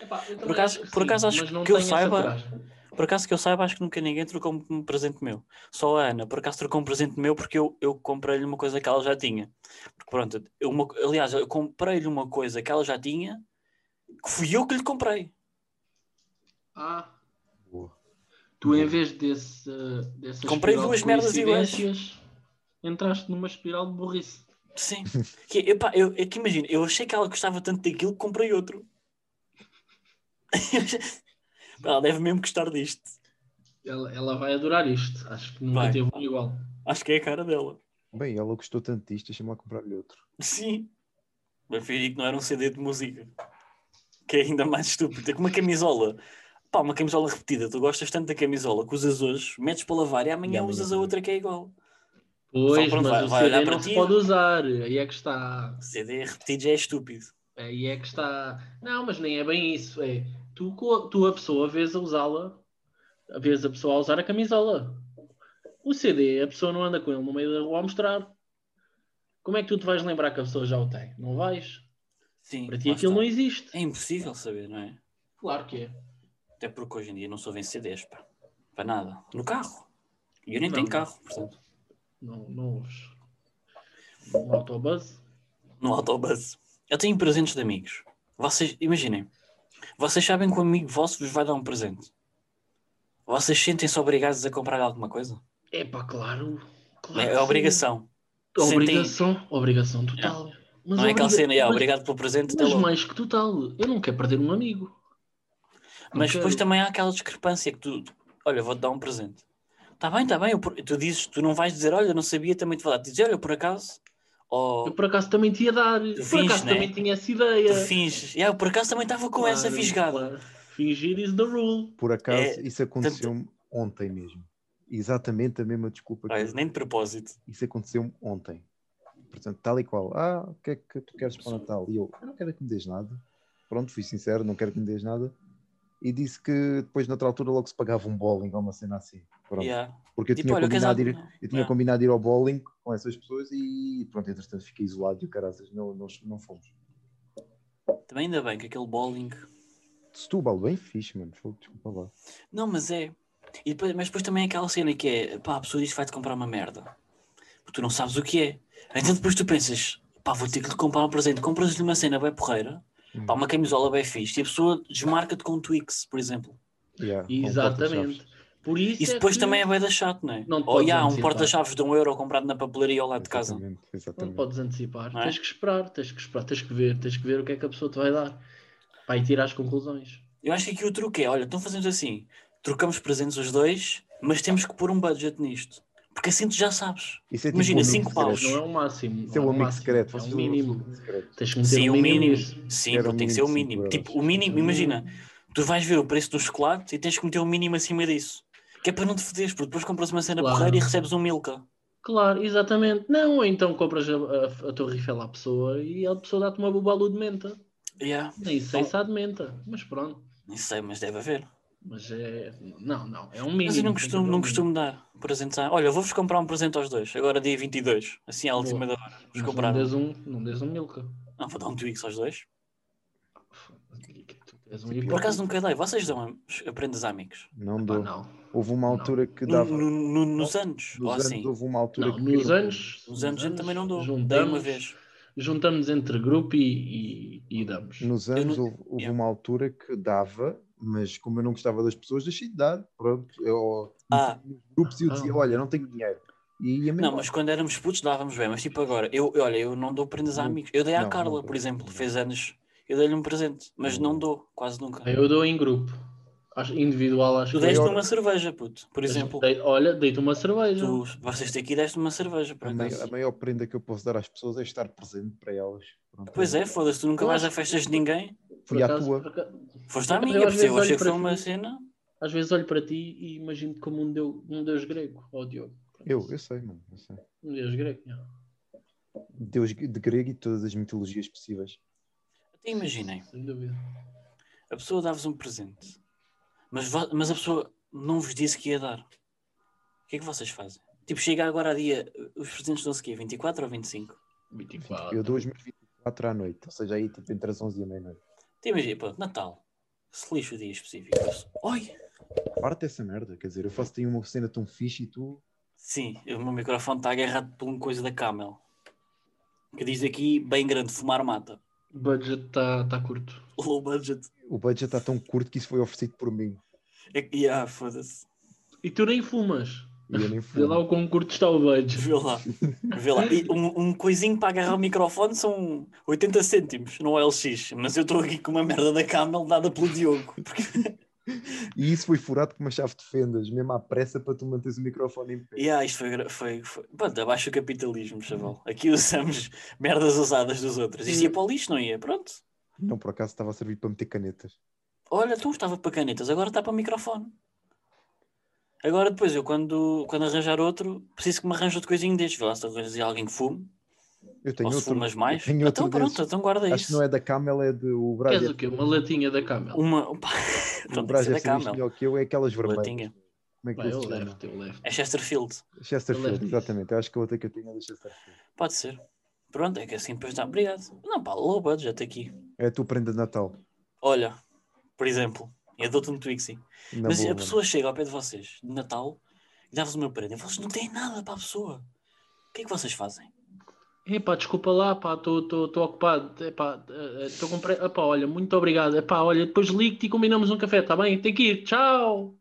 Epá, Por acaso- acho por sim, acaso acho que eu tenho essa saiba- coragem. Por acaso que eu saiba, acho que nunca ninguém trocou um, presente meu. Só a Ana, por acaso trocou um presente meu porque eu, eu comprei-lhe uma coisa que ela já tinha. Porque pronto, eu, uma- aliás, eu comprei-lhe uma coisa que ela já tinha, que fui eu que lhe comprei. Ah, Boa. tu em vez desse, dessas Comprei duas de merdas iguais. entraste numa espiral de burrice. Sim. Que, epá, eu, é que imagina, eu achei que ela gostava tanto daquilo que comprei outro. ela deve mesmo gostar disto. Ela, ela vai adorar isto. Acho que nunca Vai. teve um igual. Acho que é a cara dela. Bem, ela gostou tanto disto, deixa-me lá comprar-lhe outro. Sim. Mas fingi que não era um CD de música. Que é ainda mais estúpido. É como uma camisola. Pá, uma camisola repetida. Tu gostas tanto da camisola que usas hoje, metes para lavar e amanhã, E usas a outra que é igual. Pois, pronto, mas vai- o CD para não se ti. pode usar. Aí é que está. CD repetido já é estúpido. Aí é que está. Não, mas nem é bem isso. É tu, tu a pessoa vês a usá-la, vês a pessoa a usar a camisola. O CD, a pessoa não anda com ele no meio da rua a mostrar. Como é que tu te vais lembrar que a pessoa já o tem? Não vais? Sim. Para ti aquilo não existe. É impossível saber, não é? Claro que é. Até porque hoje em dia não sou CDs, pá. Para nada. No carro. E eu nem Não. tenho carro, portanto. Não, não ouves. No autobus. No autobus. Eu tenho presentes de amigos. Vocês, imaginem. Vocês sabem que um amigo vosso vos vai dar um presente. Vocês sentem-se obrigados a comprar alguma coisa? É pá, claro. claro É, é sim. obrigação. Sentem- Obrigação, obrigação total. Mas não é aquela cena, é, mas- obrigado pelo presente, Mas logo. mais que total. Eu não quero perder um amigo. Não Mas depois também há aquela discrepância que tu, olha, vou-te dar um presente. Está bem, está bem. eu tu dizes, tu não vais dizer, olha, não sabia, também te vou dar. Dizes, olha, por acaso, ou Eu por acaso também te ia dar. por finges, acaso né? também tinha essa ideia. tu finges. Yeah, eu por acaso também estava com essa Claro, fisgada. claro. Fingir is the rule. Por acaso, É, isso aconteceu-me ontem mesmo. Exatamente a mesma desculpa. Olha, que nem de propósito. Isso aconteceu-me ontem. Portanto, tal e qual. Ah, o que é que tu queres para o Natal? E eu, eu não quero é que me des nada. Pronto, fui sincero, não quero que me des nada. E disse que depois, noutra altura, logo se pagava um bowling ou uma cena assim. Yeah. Porque eu Tipo, tinha, olha, combinado, ir, eu tinha Yeah. combinado ir ao bowling com essas pessoas e pronto, entretanto fiquei isolado e o caraças, não, não, não fomos. Também ainda bem que aquele bowling. Setúbal, bem fixe, mano. Desculpa lá. Não, mas é. E depois, mas depois também é aquela cena que é, pá, a pessoa diz que vai-te comprar uma merda. Porque tu não sabes o que é. Então depois tu pensas, pá, vou ter que lhe comprar um presente. Compras-lhe uma cena bem porreira. Pá, uma camisola bem fixe, e a pessoa desmarca-te com um Twix, por exemplo. Yeah, um Exatamente. Por isso Isso é depois que também é bem da chato, não é? Não Ou um porta-chaves de um euro comprado na papelaria ao lado de casa. Exatamente, Não podes antecipar. Não é? Tens que esperar, tens que esperar, tens que ver, tens que ver o que é que a pessoa te vai dar. Vai tirar as conclusões. Eu acho que aqui o truque é, olha, então fazemos assim, trocamos presentes os dois, mas temos que pôr um budget nisto. Porque assim tu já sabes. Isso é tipo Imagina, um amigo cinco secreto. paus. Não é o máximo. Isso é o o amigo máximo, secreto. É o são mínimo. Tens que meter Sim, um o mínimo. mínimo. Sim, um tem que ser o mínimo Tipo, o mínimo, imagina, tu vais ver o preço do chocolate e tens que meter o mínimo acima disso. Que é para não te foderes, porque depois compras uma cena Claro. porreira e recebes um Milka. Claro, exatamente. Não, ou então compras a, a, a Torre Eiffel à pessoa e a pessoa dá-te uma bobalu de menta. Yeah. Nem sei se há de menta, mas pronto. Nem sei, mas deve haver. Mas é. Não, não, é um mínimo. Mas eu não que costumo, não um costumo dar presentes. Olha, vou-vos comprar um presente aos dois, agora dia 22, assim à Boa. última da hora. Vos comprar Não um. des um, não des um Milka. Não, vou dar um Twix aos dois. Um Por Por acaso nunca dei. Vocês dão aprendas a amigos? Não dou. não. Houve uma Não. altura que No- dava. no- no- nos anos? Ou Nos anos, assim? houve uma altura Não, que. nos anos. Nos anos eu também não dou. Dei Juntamos, uma vez. juntamos entre grupo e, e, e damos. Nos anos não- houve, houve Yeah. uma altura que dava, mas como eu não gostava das pessoas, deixei de dar. Pronto. Eu, Ah. nos grupos eu dizia: Ah. Olha, não tenho dinheiro. E. Não, mas quando éramos putos dávamos bem, mas tipo agora, eu, olha, eu não dou prendas a amigos. Eu dei à Não, Carla, não por exemplo, Não. fez anos, eu dei-lhe um presente, mas não dou, quase nunca. Eu dou em grupo. Acho, individual, acho Tu que deste maior- uma cerveja, puto, por exemplo. Dei- olha, dei-te uma cerveja. Tu, vocês aqui deste uma cerveja, por A, mai- acaso. a maior prenda que eu posso dar às pessoas é estar presente para elas. Pronto. Pois é, foda-se, tu nunca Eu vais a festas de ninguém. Fui à tua. acaso- Foste à minha, às porque vezes eu achei olho que foi para uma cena. Às vezes olho para ti e imagino-te como um deus, um deus grego, ó Diogo. Eu, eu sei, mano. Eu sei. Um deus grego. yeah. Deus de grego e todas as mitologias possíveis. Até imaginem, Sem dúvida. a pessoa dá-vos um presente, mas, mas a pessoa não vos disse que ia dar. O que é que vocês fazem? Tipo, chega agora a dia, os presentes dão-se aqui, 24 ou 25? 24. Eu dou os meus 24 à noite, ou seja, aí tipo entre as 11 e a meia-noite. Te imagina, pronto, Natal. Se lixa o dia específico. Oi! Parte dessa merda, quer dizer, eu faço aí uma cena tão fixe e tu. Sim, o meu microfone está agarrado por uma coisa da Camel. Que diz aqui, bem grande, fumar mata. O budget está tá curto. Low budget. O budget está tão curto que isso foi oferecido por mim. É que, ah, foda-se. E tu nem fumas. E eu nem Vê fumo. lá o quão curto está o budget. Vê lá. Vê lá. E um, um coisinho para agarrar o microfone são 80 cêntimos no LX. Mas eu estou aqui com uma merda da Camel dada pelo Diogo. Porque, E isso foi furado com uma chave de fendas, mesmo à pressa para tu manteres o microfone em pé. yeah, isto foi, foi, foi... Pronto, abaixo o capitalismo, chaval. Aqui usamos merdas usadas dos outros. Isto ia para o lixo, não ia? Pronto. Não, por acaso estava a servir para meter canetas. Olha, tu estava para canetas, agora está para microfone. Agora depois, eu quando, quando arranjar outro, preciso que me arranje outro coisinho destes. Vê lá se arranjas alguém que fume. Eu tenho Ou se outro. fumas mais. eu tenho outro Então pronto, desses. então guarda Acho isso. que não é da Camel, é de o Queres Braga. o quê? Uma latinha da Camel? Uma. Opa, O Braga saber isto Camel. melhor que eu, é aquelas vermelhas. Latinha. Como é que Vai, eu levo, eu levo. É Chesterfield. Chesterfield, disso. exatamente. Eu acho que a outra que eu tinha é da Chesterfield. Pode ser. Pronto, é que assim depois dá. Obrigado. Não, pá, low budget aqui. É a tua prenda de Natal. Olha, por exemplo, eu dou-te um Twixie. Na Mas boa, a mano. pessoa chega ao pé de vocês de Natal e dá-vos uma prenda. E vocês não têm nada para a pessoa. O que é que vocês fazem? Epá, desculpa lá, pá, estou ocupado. Epá, estou com pre... Epá, olha, muito obrigado. Epá, olha, depois ligo-te e combinamos um café, tá bem? Tem que ir, tchau.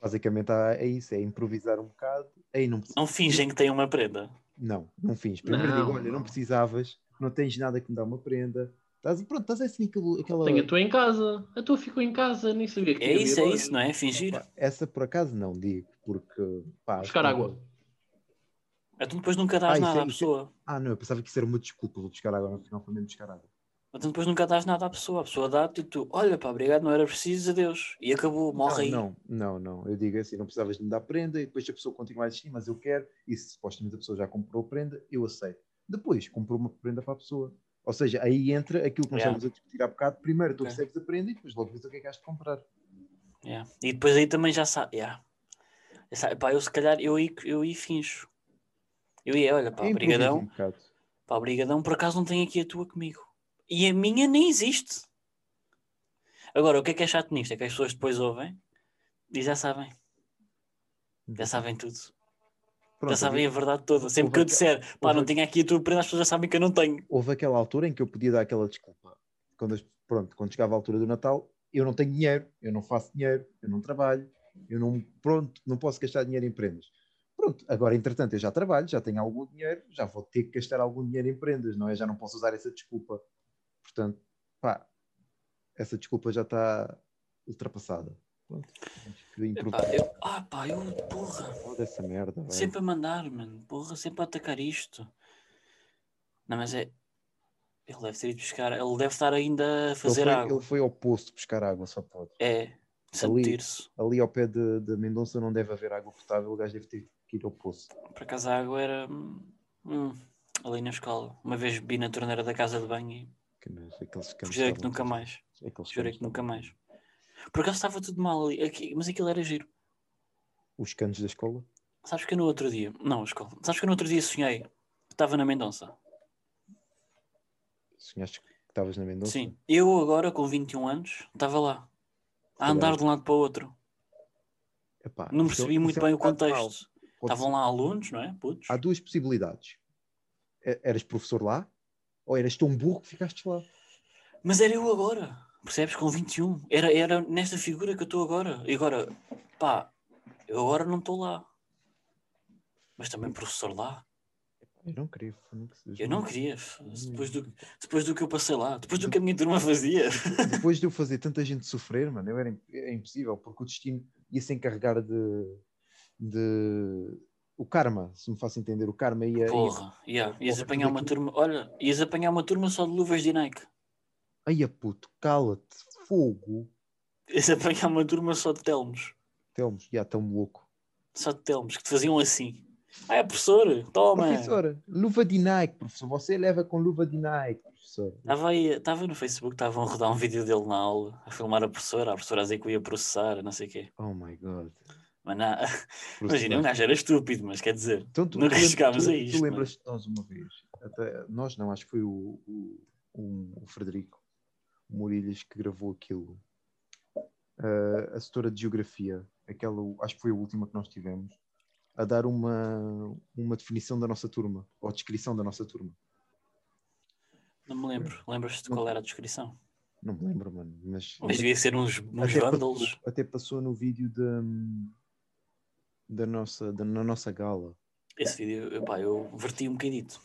Basicamente é isso, é improvisar um bocado. Aí não precisa. Não fingem que têm uma prenda. Não, não fins. Primeiro Não, digo, olha, não não. precisavas, não tens nada que me dá uma prenda. Estás, pronto, estás assim aquilo, aquela. Tenho a tua em casa. A tua ficou em casa, nem sabia que É isso, é isso, não é? Fingir. Pá, Essa por acaso não digo, porque. Pá, Buscar água. Então depois nunca dás Ah, isso nada é- à isso é- pessoa. Ah, não, eu pensava que isso era uma desculpa, vou buscar água, afinal foi mesmo água. Então depois nunca dás nada à pessoa. A pessoa dá-te e tu, olha pá, obrigado, não era preciso, adeus. E acabou, morre aí. Não, não, não, não. Eu digo assim, não precisavas de me dar prenda e depois a pessoa continuar a existir, mas eu quero, e se supostamente a pessoa já comprou a prenda, eu aceito. Depois comprou uma prenda para a pessoa. Ou seja, aí entra aquilo que nós Yeah. estávamos a discutir há bocado. Primeiro tu Ok. recebes a prenda e depois logo vês o que é que has de comprar. Yeah. E depois aí também já sabe. Yeah. Pá, eu se calhar eu aí, eu aí finjo. Eu ia, olha, pá, É improviso brigadão. um. Pá, brigadão, por acaso não tenho aqui a tua comigo. E a minha nem existe. Agora, o que é que é chato nisto? É que as pessoas depois ouvem e já sabem. Já sabem tudo. Pronto, já sabem a verdade toda. Sempre que eu disser, pá, houve não tenho aqui a tua prenda, as pessoas já sabem que eu não tenho. Houve aquela altura em que eu podia dar aquela desculpa. Quando, pronto, quando chegava a altura do Natal, eu não tenho dinheiro, eu não faço dinheiro, eu não trabalho, eu não, pronto, não posso gastar dinheiro em prendas. Pronto, agora entretanto eu já trabalho, já tenho algum dinheiro, já vou ter que gastar algum dinheiro em prendas, não é? Já não posso usar essa desculpa. Portanto, pá, essa desculpa já está ultrapassada. Pronto, que Epá, eu, ah, pá, eu, porra. merda. Sempre a mandar, mano. Porra, sempre a atacar isto. Não, mas é. Ele deve ter ido buscar. Ele deve estar ainda a ele, fazer foi, água. ele foi ao poço buscar água, só pode. É. Ali. Ali ao pé de, de Mendonça não deve haver água potável, o gajo deve ter que ir ao poço. Por acaso a água era. hum, ali na escola. Uma vez vi na torneira da casa de banho e aqueles canos jurei que nunca mais. aqueles Jurei que nunca mais. Por acaso estava tudo mal ali. Aqui, mas aquilo era giro. Os canos da escola? Sabes que eu no outro dia. Não, a escola. Sabes que eu no outro dia sonhei. que Estava na Mendonça. Sonhaste que estavas na Mendonça? Sim. Eu agora, com 21 anos, estava lá. A andar de um lado para o outro. Epá, Não é- percebi muito é um bem o contexto. Estavam lá alunos, não é? Putos. Há duas possibilidades. Eras professor lá ou eras tão burro que ficaste lá. Mas era eu agora. Percebes? Com 21. Era, era nesta figura que eu estou agora. E agora, pá, eu agora não estou lá. Mas também professor lá. Eu não queria. Eu não queria. Depois do, depois do que eu passei lá. Depois do que a minha turma fazia. Depois de eu fazer tanta gente sofrer, mano, eu era, im- é impossível, porque o destino ia se encarregar de, de. O karma, se me faço entender, o karma ia. Porra. Yeah. Ias apanhar uma turma. Olha, ias apanhar uma turma só de luvas de Nike. Ai, a puto, cala-te, fogo. Ias apanhar uma turma só de telmos. Telmos, já tão louco. Só de telmos, que te faziam assim. Ah, é professor? Toma. Professora, luva de Nike, professor. Você leva com luva de Nike, professor. Estava aí, estava no Facebook, estavam a rodar um vídeo dele na aula, a filmar a professora, a professora a dizer que eu ia processar, não sei o quê. Oh my god. Mas imagina, um gajo era estúpido, mas quer dizer, Então, tu, nunca tu lembra- chegámos tu- a isto, Tu lembras de nós uma vez? Até, nós não, acho que foi o, o, o- o Frederico Murilhas que gravou aquilo. Ah, a setora de geografia, aquela, acho que foi a última que nós tivemos, a dar uma, uma definição da nossa turma, ou descrição da nossa turma. não me lembro. Lembras-te de qual era a descrição? Não me lembro, mano. Mas, Mas devia ser uns, uns até, vândalos. passou, até passou no vídeo de. Da nossa, da, na nossa gala. Esse vídeo, eu verti um bocadito.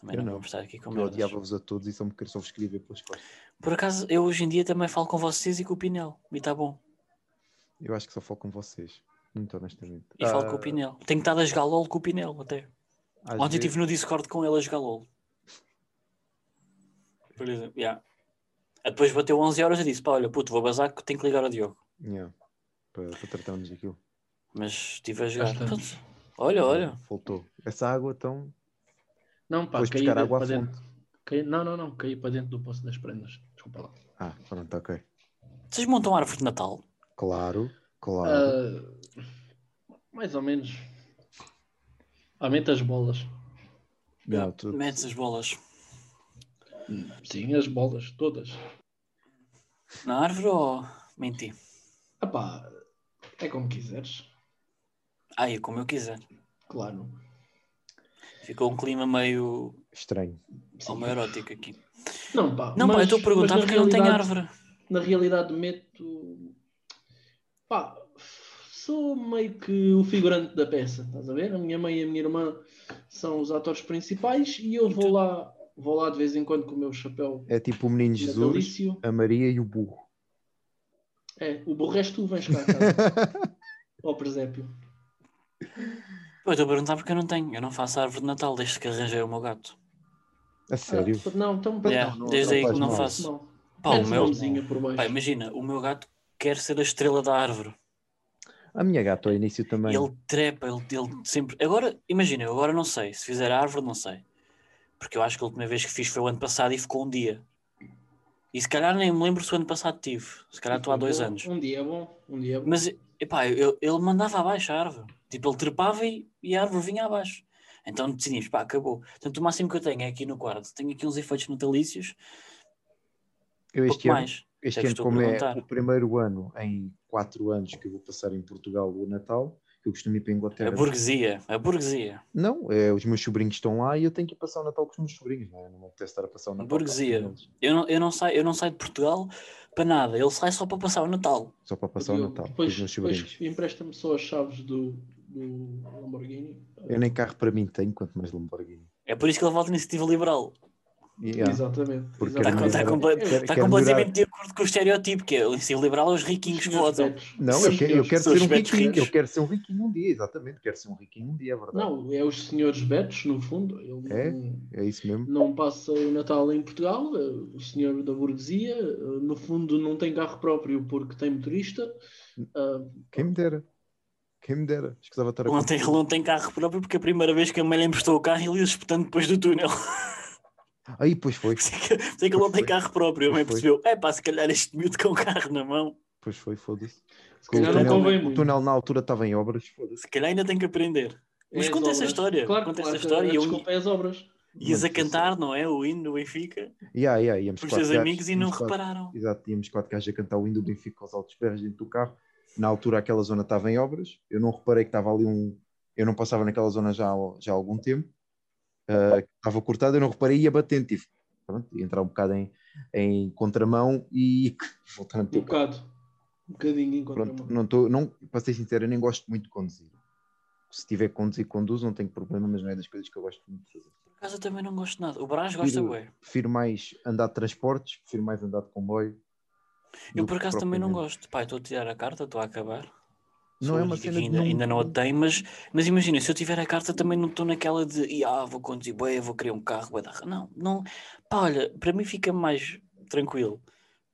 Também Eu não, não. estar aqui com Eu odiava-vos a todos e só me queria só vos escrever pelas costas. Por acaso, eu hoje em dia também falo com vocês e com o Pinel. E está bom. Eu acho que só falo com vocês, muito honestamente. E falo com o Ah, Pinel. Tenho estado a jogar LOL com o Pinel até. Ontem estive no Discord com ele a jogar LOL. Por exemplo, yeah. Ah, Depois bateu 11 horas e disse: pá, olha, puto, vou bazar que tenho que ligar ao Diogo. Yeah, para, para tratarmos daquilo. Mas estive a jogar. Pronto. Olha, olha. Faltou. Essa água, então. Não, pá, Depois caí buscar água para fonte. dentro. Caí- não, não, não, caí para dentro do poço das prendas. Desculpa lá. Ah, pronto, ok. Vocês montam árvore de Natal? Claro, claro. Ah, mais ou menos. Aumente as bolas. Não, tu- Metes as bolas Sim, as bolas, todas. na árvore ou menti? Ah pá, é como quiseres. Ah, é como eu quiser. Claro. Ficou um clima meio Estranho. Homoerótico aqui. Não, pá. Não, pá, eu mas- estou a perguntar mas na porque eu não tenho realidade- árvore. Na realidade, meto. Pá, sou meio que o figurante da peça, estás a ver? A minha mãe e a minha irmã são os atores principais e eu vou lá, vou lá de vez em quando com o meu chapéu É tipo o menino Jesus, natalício. a Maria e o burro. É, o burro és tu, vens cá a casa. Ao presépio. Eu estou a perguntar porque eu não tenho. Eu não faço árvore de Natal desde que arranjei o meu gato. A sério? Ah, não, então. Yeah, não, desde não aí que não mal. faço. Não. Pá, o meu. Pá, imagina, o meu gato quer ser a estrela da árvore. A minha gata ao início também. Ele trepa, ele, ele sempre. Agora, imagina, eu agora não sei. Se fizer a árvore, não sei. Porque eu acho que a última vez que fiz foi o ano passado e ficou um dia. E se calhar nem me lembro se o ano passado tive. Se calhar estou há dois Bom, anos. Um dia é bom. Um dia é bom. Mas, epá, eu, ele mandava abaixo a árvore. Tipo, ele trepava e, e a árvore vinha abaixo. Então decidimos, pá, acabou. Portanto, o máximo que eu tenho é aqui no quarto. Tenho aqui uns efeitos natalícios, Eu pouco este ano, mais. este É que ano a como é o primeiro ano em quatro anos que eu vou passar em Portugal o Natal, que eu costumo ir para a A Inglaterra. burguesia, a burguesia. Não, é, os meus sobrinhos estão lá e eu tenho que ir passar o Natal com os meus sobrinhos, não é? Não me apetece estar a passar o Natal Burguesia. com eles, Eu não, eu, não saio, eu não saio de Portugal para nada. Ele sai só para passar o Natal. Só para passar o Eu- Natal com depois, os meus sobrinhos. empresta-me só as chaves do, do Lamborghini. Eu nem carro para mim tenho, quanto mais Lamborghini. É por isso que ele volta na iniciativa liberal. Yeah. Exatamente. Porque Está, com- está, melhorar- comple- quero- está quero completamente melhorar- de acordo com o estereótipo, que é o iniciativa liberal é os riquinhos que votam. Não, eu, quero, eu quero ser um riquinho. ricos. Eu quero ser um riquinho um dia, exatamente. Quero ser um riquinho um dia, é verdade. Não, é os senhores Betos, no fundo. Ele É? não, É isso mesmo. não passa o Natal em Portugal. é O senhor da burguesia, eh, no fundo, não tem carro próprio porque tem motorista. Quem me dera. Quem me dera. Escusava estar a Ele não, tem, ele não tem carro próprio porque a primeira vez que a mãe lhe emprestou o carro ele ia espetando depois do túnel. Aí, pois foi. Isso é que, isso é que ele não tem carro próprio. A mãe Foi. percebeu, é pá, se calhar este miúdo com o carro na mão, Pois foi, foda-se. se O calhar não túnel, o túnel na altura estava em obras, foda-se. se calhar ainda tem que aprender. Mas É conta essa história, Claro, conta claro essa que história a e desculpa é as obras. Ias a cantar, não é? O hino do Benfica, Yeah, yeah, íamos com os quatro teus gajos, amigos e não quatro- repararam. Exato, tínhamos quatro gajos a cantar o hino do Benfica aos altos berros dentro do carro. Na altura aquela zona estava em obras. Eu não reparei que estava ali um... Eu não passava naquela zona já, há- já há algum tempo. Ah, estava cortado, eu não reparei e ia batendo. Tive, pronto, ia entrar um bocado em, em contramão e voltar a meter Um bocado. Um bocadinho em Pronto, contramão. não estou, não, para ser sincero, eu nem gosto muito de conduzir. Se tiver que conduzir, conduzo, não tenho problema, mas não é das coisas que eu gosto muito de fazer. Por acaso eu também não gosto nada. O Brás gosta, Prefiro- ué. Prefiro mais andar de transportes, prefiro mais andar de comboio. Eu por acaso também não gosto. Pai, estou a tirar a carta, estou a acabar. Não Sou é uma cena ainda, não- ainda não a tenho, mas, mas imagina, se eu tiver a carta também não estou naquela de "Ih, ah, vou conduzir bem, vou querer um carro, bué da ra-". não, não, pá, olha, para mim fica mais tranquilo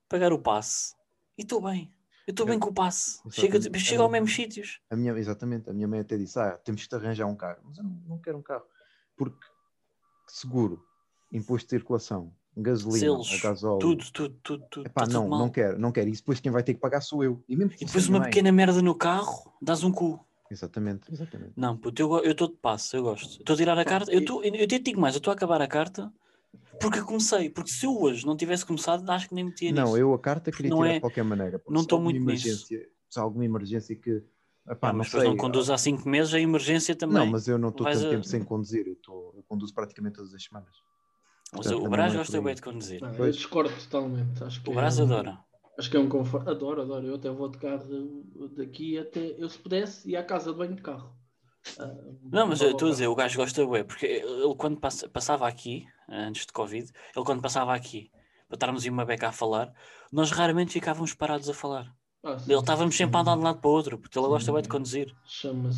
pagar o passe e estou bem, eu estou bem com o passe, chega, chega aos É, mesmos sítios. A minha, exatamente, a minha mãe até disse: Ah, temos que te arranjar um carro. Mas eu não, não quero um carro. Porque seguro, imposto de circulação, gasolina, Selos, gasóleo. Tudo, tudo, tudo, tudo. Epá, tá não, tudo não quero, não quero. E depois quem vai ter que pagar sou eu. E, mesmo E depois uma pequena merda no carro, dás um cu. Exatamente, exatamente. Não, puto, eu estou de passe, eu gosto. Estou a tirar a carta, eu, tô, eu, eu te digo mais, eu estou a acabar a carta porque comecei, porque se eu hoje não tivesse começado, acho que nem metia Não, nisso. eu a carta queria não tirar é- de qualquer maneira. não estou muito nisso. Se há alguma emergência que. Epá, Ah, não mas depois não conduz há 5 meses, a emergência também. Não, mas eu não estou tanto a- tempo sem conduzir. Eu, tô, eu conduzo praticamente todas as semanas. Mas o Brás não é gosta bem de conduzir. Não, eu discordo totalmente. Acho que O Brás é adora. Acho que é um conforto. Adoro, adoro. Eu até vou de carro daqui até. Eu, se pudesse, ia à casa de banho de carro. Ah, Não, mas eu estou a dizer, o gajo gosta bué, porque ele quando passa- passava aqui, antes de Covid, ele quando passava aqui, para estarmos em uma beca a falar, nós raramente ficávamos parados a falar. Ah, sim. Ele estávamos sempre a andar de um lado para o outro, porque ele gosta bué de Sim. conduzir.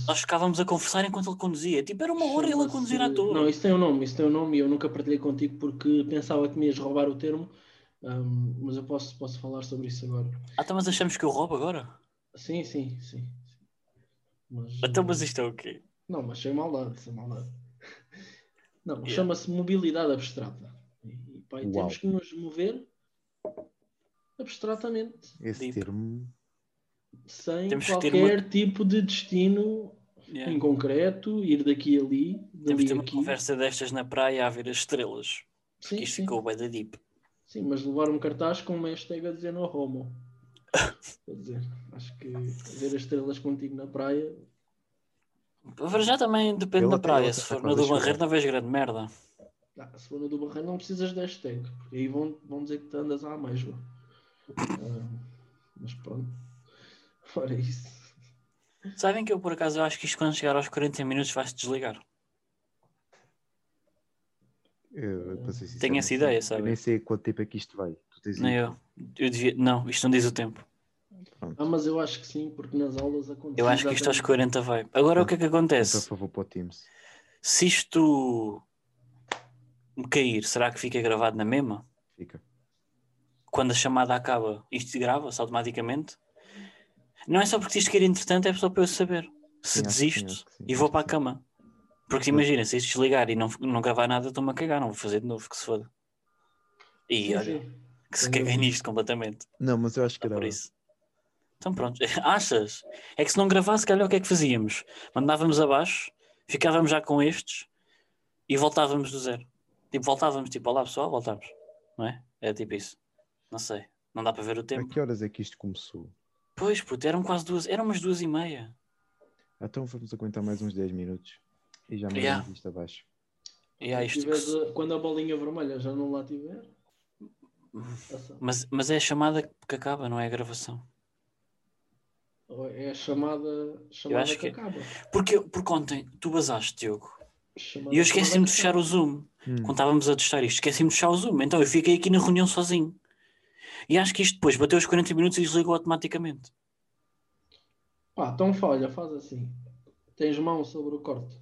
Nós ficávamos a conversar enquanto ele conduzia. Tipo, era uma hora ele a conduzir à toa. Não, isso tem um nome, isso tem um nome e eu nunca partilhei contigo porque pensava que me ias roubar o termo. ahm, mas eu posso, posso falar sobre isso agora. Ah, então, mas achamos que eu roubo agora? Sim, sim, sim. sim. Mas, Então, mas isto é o quê? Não, mas sem maldade, sem maldade. Não, Yeah. chama-se mobilidade abstrata. E, pá, e temos que nos mover abstratamente, Esse Deep. termo. sem Temos que ter qualquer tipo de destino Yeah. em concreto, ir daqui a ali, Temos de ter uma aqui. conversa destas na praia a ver as estrelas. Sim, Isto sim. ficou bem da deep. Sim, mas levar um cartaz com uma hashtag a dizer no homo. Quer dizer, acho que ver as estrelas contigo na praia. Para já também depende da praia. Se for na do Barreiro, não vejo grande merda. Ah, se for na do Barreiro não precisas de hashtag, porque aí vão, vão dizer que te andas à ameijoa. Ah, mas pronto. Fora isso. Sabem que eu, por acaso, eu acho que isto quando chegar aos 40 minutos vai-se desligar. Eu, sincero, Tenho essa ideia, Eu sabe? nem sei quanto tempo é que isto vai. Nem eu. Eu devia... Não, isto não diz o tempo. Pronto. Ah, mas eu acho que sim, porque nas aulas acontece. Eu acho que isto aos exatamente 40 vai. Agora o que é que Então, por acontece? favor, para o Teams. Se isto me cair, será que fica gravado na mesma? Fica. Quando a chamada acaba, isto grava-se automaticamente? Não é só porque isto cair entretanto, é só para eu saber. Se Sim, que sim, desisto que sim, e vou para a que sim. cama. Porque imagina, se isto desligar e não, não gravar nada, estou-me a cagar, não vou fazer de novo, que se foda. E Sim, olha, sim. que se caguei nisto completamente. Não, mas eu acho que Só por grava. isso. Então pronto, achas? É que se não gravasse, calhar o que é que fazíamos? Mandávamos abaixo, ficávamos já com estes e voltávamos do zero. Tipo, voltávamos, tipo, olá pessoal, voltávamos. Não é? É tipo isso. Não sei. Não dá para ver o A tempo. que horas é que isto começou? Pois, puto, eram quase duas, eram umas duas e meia. Então vamos aguentar mais uns 10 minutos. E já mandamos Yeah. isto abaixo. E há Se isto que a- Quando a bolinha vermelha já não lá tiver. passa. mas, mas é a chamada que acaba, não é a gravação. É a chamada, chamada acho que, que- acaba. Porque, porque ontem tu basaste, Diogo, Chamada e eu esqueci-me de fechar o Zoom. Hum. quando estávamos a testar isto, esqueci-me de fechar o Zoom. Então eu fiquei aqui na reunião sozinho. E acho que isto depois bateu os 40 minutos e desligou automaticamente. Pá, então falha, faz assim. Tens mão sobre o corte.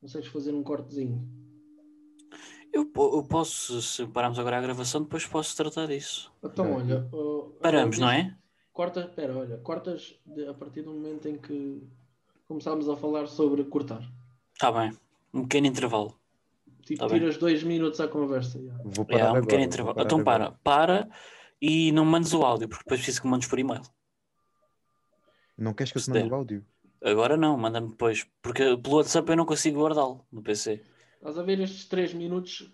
Consegues fazer um cortezinho. Eu, eu posso, se pararmos agora a gravação, depois posso tratar disso. Então, olha. oh, Paramos, não é? Corta, espera, olha. Cortas de- a partir do momento em que começámos a falar sobre cortar. Está bem. Um pequeno intervalo. Tipo, Tá bem. tiras dois minutos à conversa. já. Vou parar É, um agora. pequeno vou intervalo. parar Então agora. para. Para e não mandes o áudio, porque depois preciso que mandes por e-mail. Não queres que eu te Se mande o áudio? Agora não, manda-me depois. Porque pelo WhatsApp eu não consigo guardá-lo no PC. Estás a ver estes três minutos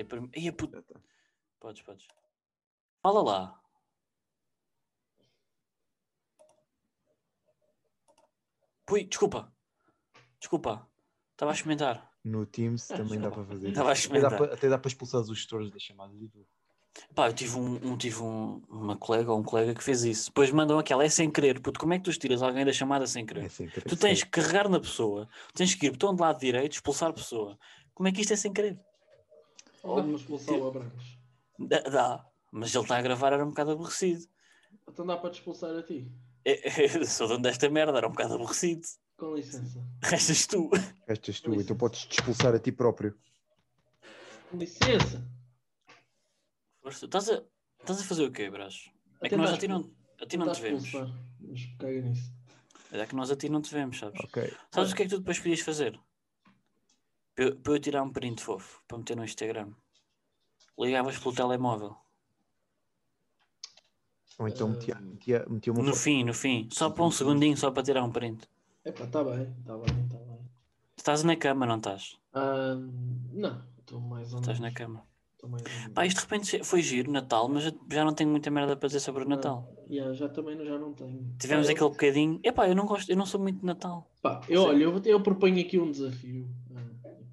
Até para... Ia, puto. Tá. Podes, podes. Fala lá. Ui, desculpa. Desculpa. Estava a experimentar. No Teams também dá para fazer. Estava a Até dá experimentar. para, até dá para expulsar os gestores das chamadas e tudo. Pá, eu tive, um, um- tive um- uma colega ou um colega que fez isso. Depois mandam aquela, é sem querer. Puto, como é que tu tiras alguém da chamada sem querer? É sem querer. Tu tens que carregar na pessoa, tens que ir botão de lado direito, expulsar a pessoa. Como é que isto é sem querer? Vamos expulsar o Abrancos. Dá, dá. mas ele está a gravar, era um bocado aborrecido. Então dá para te expulsar a ti. É, é, sou dono desta merda, era um bocado aborrecido. Com licença. Restas tu. Restas tu, então podes te expulsar a ti próprio. Com licença. Força. Estás a, estás a fazer o quê, Brás? É que nós a ti não, a ti não te vemos. expulsar, Mas caga nisso. É que nós a ti não te vemos, sabes? Ok. Sabes o que é que tu depois podias fazer? Para eu, tirar um print fofo, para meter no Instagram. Ligavas pelo telemóvel. Ou então Ah. metia, metia, metia uma No foto. fim, no fim. Só para um segundinho, só para tirar um print. Epá, está bem, está bem, está bem. Estás na cama, não estás? Ah, não, estou mais ou Estás na cama. Estou mais ou menos. Pá, isto de repente foi giro, Natal, mas eu já não tenho muita merda para dizer sobre o Natal. Yeah, já também já não tenho. Tivemos Pá, eu- aquele bocadinho. Epá, eu não gosto, eu não sou muito de Natal. Pá, eu, olha, eu, eu proponho aqui um desafio.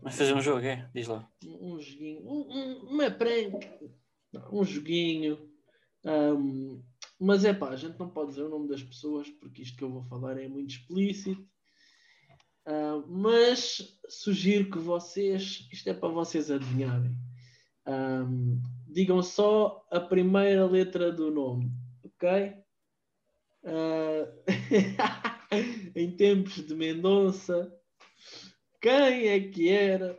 Mas fazer um jogo, é? Diz lá. um, um joguinho, um, um- uma prank, um joguinho. Ahm, mas é pá, a gente não pode dizer o nome das pessoas porque isto que eu vou falar é muito explícito. Ah, mas sugiro que vocês, isto é para vocês adivinharem, Ahm, digam só a primeira letra do nome, ok? Ah, em tempos de Mendonça, quem é que era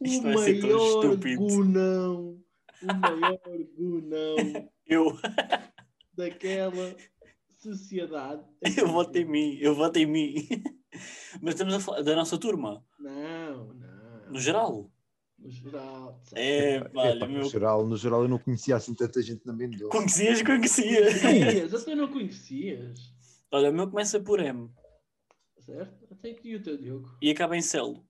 Isto o maior gunão, o maior gunão Eu, daquela sociedade? eu voto em mim, eu voto em mim. Mas estamos a falar da nossa turma, Não, não. no geral. No geral. É, olha, no, meu. geral, no geral eu não conhecia assim tanta gente na Mendonça. Conhecias, conhecias. Conhecias, até não conhecias. Olha, o meu começa por M Certo? Até que e o teu Diogo. e acaba em Celo.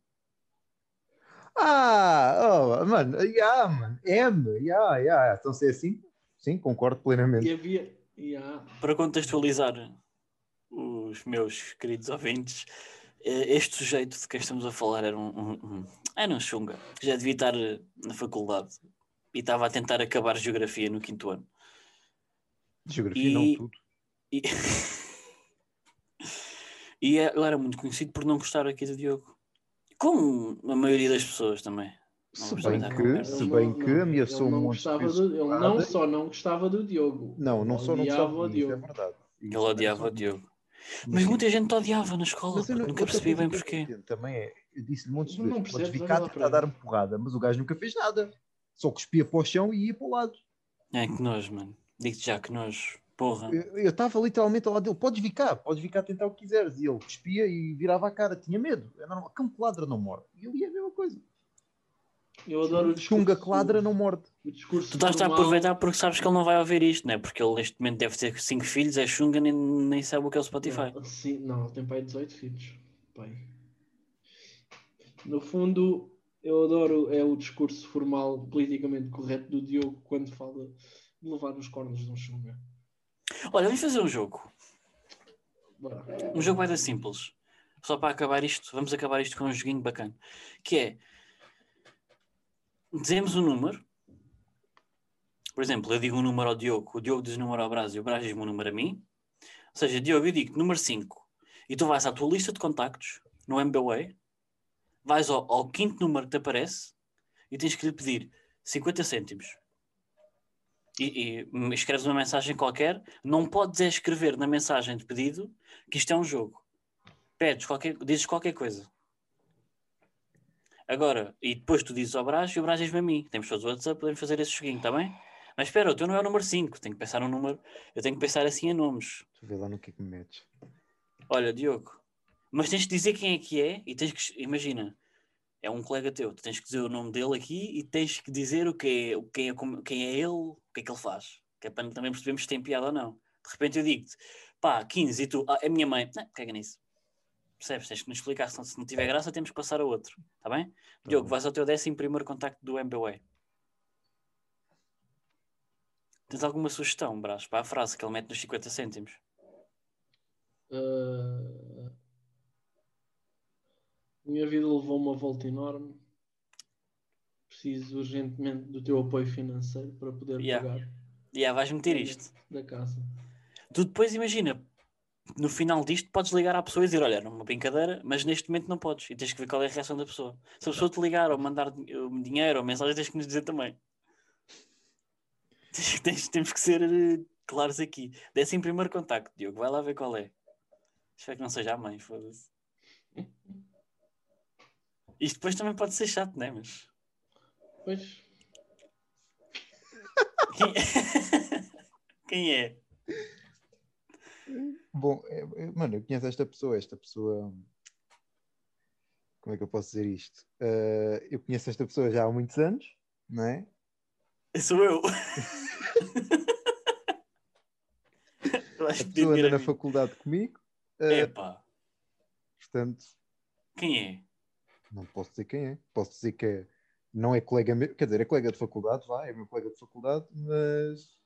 Ah, oh, mano, yeah, mano. M, yeah, yeah. Então se é assim, sim, concordo plenamente. E havia. Yeah. Para contextualizar os meus queridos ouvintes, eh, este sujeito de quem estamos a falar era um, um, um- era um chunga, que já devia estar eh, na faculdade e estava a tentar acabar geografia no quinto ano. Geografia, E- não tudo. E, e é- ele era muito conhecido por não gostar aqui do Diogo. Como a maioria das pessoas também. Não Se bem que, se bem não- que ameaçou ele não um gostava do, Ele não só não gostava do Diogo. Não, não ele só não odiava gostava o de mim, isso é Diogo. verdade. Ele odiava o Diogo. Mas sim. muita gente te odiava na escola, eu não- nunca percebi bem porquê. Também é, eu disse-lhe Não vezes, podes lá tentar para dar ele. uma porrada, mas o gajo nunca fez nada. Só cuspia para o chão e ia para o lado. É que nojo, mano. Digo-te já que nojo. Porra. Eu estava literalmente ao lado dele, podes vir cá, podes vir cá tentar o que quiseres. E ele cuspia e virava a cara, tinha medo. É normal, cão que ladra não morde. E ele ia a mesma coisa. Eu adoro o discurso. Chunga que ladra não morde. O discurso Tu estás a aproveitar porque sabes que ele não vai ouvir isto, né? Porque ele neste momento deve ter cinco filhos, é chunga, nem, nem sabe o que é o Spotify. Não, sim, não, ele tem pai 18 filhos. Pai. No fundo, eu adoro é o discurso formal, politicamente correto do Diogo quando fala de levar nos cornos de um chunga. Olha, vamos fazer um jogo. Bora. Um jogo vai dar simples. Só para acabar isto, vamos acabar isto com um joguinho bacana. Que é dizemos um número. Por exemplo, eu digo um número ao Diogo, o Diogo diz um número ao Brás e o Brás diz um número a mim. Ou seja, Diogo, eu digo número 5 e tu vais à tua lista de contactos no MBWay, vais ao, ao quinto número que te aparece e tens que lhe pedir 50 cêntimos. E, e escreves uma mensagem qualquer, não podes é escrever na mensagem de pedido que isto é um jogo. Pedes qualquer, dizes qualquer coisa. Agora, e depois tu dizes ao Brás e o Brás diz-me a mim. Temos todos o WhatsApp, podemos fazer esse joguinho, está bem? Mas espera, o teu não é o número 5, tenho que pensar um número, eu tenho que pensar assim em nomes. Tu vê lá no que é que me metes. Olha, Diogo, mas tens que dizer quem é que é e tens que, imagina, é um colega teu, tu tens que dizer o nome dele aqui e tens que dizer o que é, o- quem, é, quem é ele, o que é que ele faz, que é para também percebermos se tem piada ou não. De repente eu digo-te, pá, 15 e tu, ah, é a minha mãe, não, caga nisso. Percebes? Tens que nos explicar, senão se não tiver graça temos que passar a outro, está bem? Tá Diogo, bem. vais ao teu décimo primeiro contacto do MBWay. Tens alguma sugestão, Brás, para a frase que ele mete nos 50 cêntimos? Ah, minha vida levou uma volta enorme. Preciso urgentemente do teu apoio financeiro para poder Yeah. pagar E yeah, vais meter isto. da casa. Tu depois imagina, no final disto podes ligar à pessoa e dizer, olha, era uma brincadeira, mas neste momento não podes. E tens que ver qual é a reação da pessoa. Se a pessoa te ligar ou mandar din- dinheiro ou mensagem, tens que nos dizer também. Tens- temos que ser eh, claros aqui. Décimo primeiro contacto, Diogo, vai lá ver qual é. Espero que não seja a mãe, foda-se. Isto depois também pode ser chato, não é? Mas. Pois, Quem Quem é? Bom, é- é- mano, eu conheço esta pessoa, esta pessoa. Como é que eu posso dizer isto? Eh, eu conheço esta pessoa já há muitos anos, não é? Sou eu. Eu A pessoa anda na faculdade comigo. eh, Epá, portanto, quem é? Não posso dizer quem é. Posso dizer que é, não é colega meu, quer dizer, é colega de faculdade, vai, é meu colega de faculdade, mas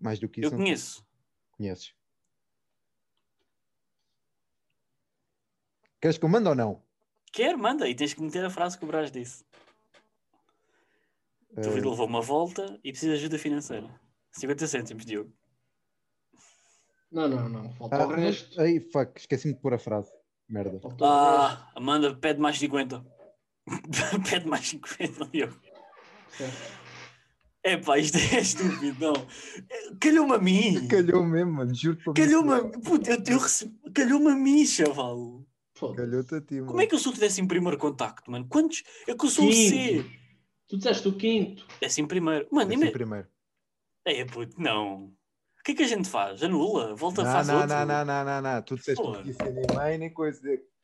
mais do que isso Eu não conheço. conheces. Queres que eu mande ou não? Quer, manda, e tens que meter a frase que o Brás disse. O teu Eh, levou uma volta e precisa de ajuda financeira. 50 cêntimos, Diogo. Não, não, não. Falta ah, o resto. Aí, fuck, esqueci-me de pôr a frase. Merda. Ah, Amanda, pede mais 50. pede mais 50, Diogo. Certo. Epá, isto é estúpido, não. Calhou-me a mim. Calhou mesmo, mano, juro para Calhou-me a mim. Puta, eu, eu recebi... Calhou-me a mim, chaval. Calhou-te a ti, mano. Como é que eu sou o décimo primeiro contacto, mano? Quantos? É que eu sou o. C. Tu disseste o quinto. Décimo primeiro. Mano, Assim ima- primeiro. É, puto, não. O que é que a gente faz? Anula? Volta, Não, faz não, outro? não, não, não, não, não. Tu disseste que ser nem nem coisa.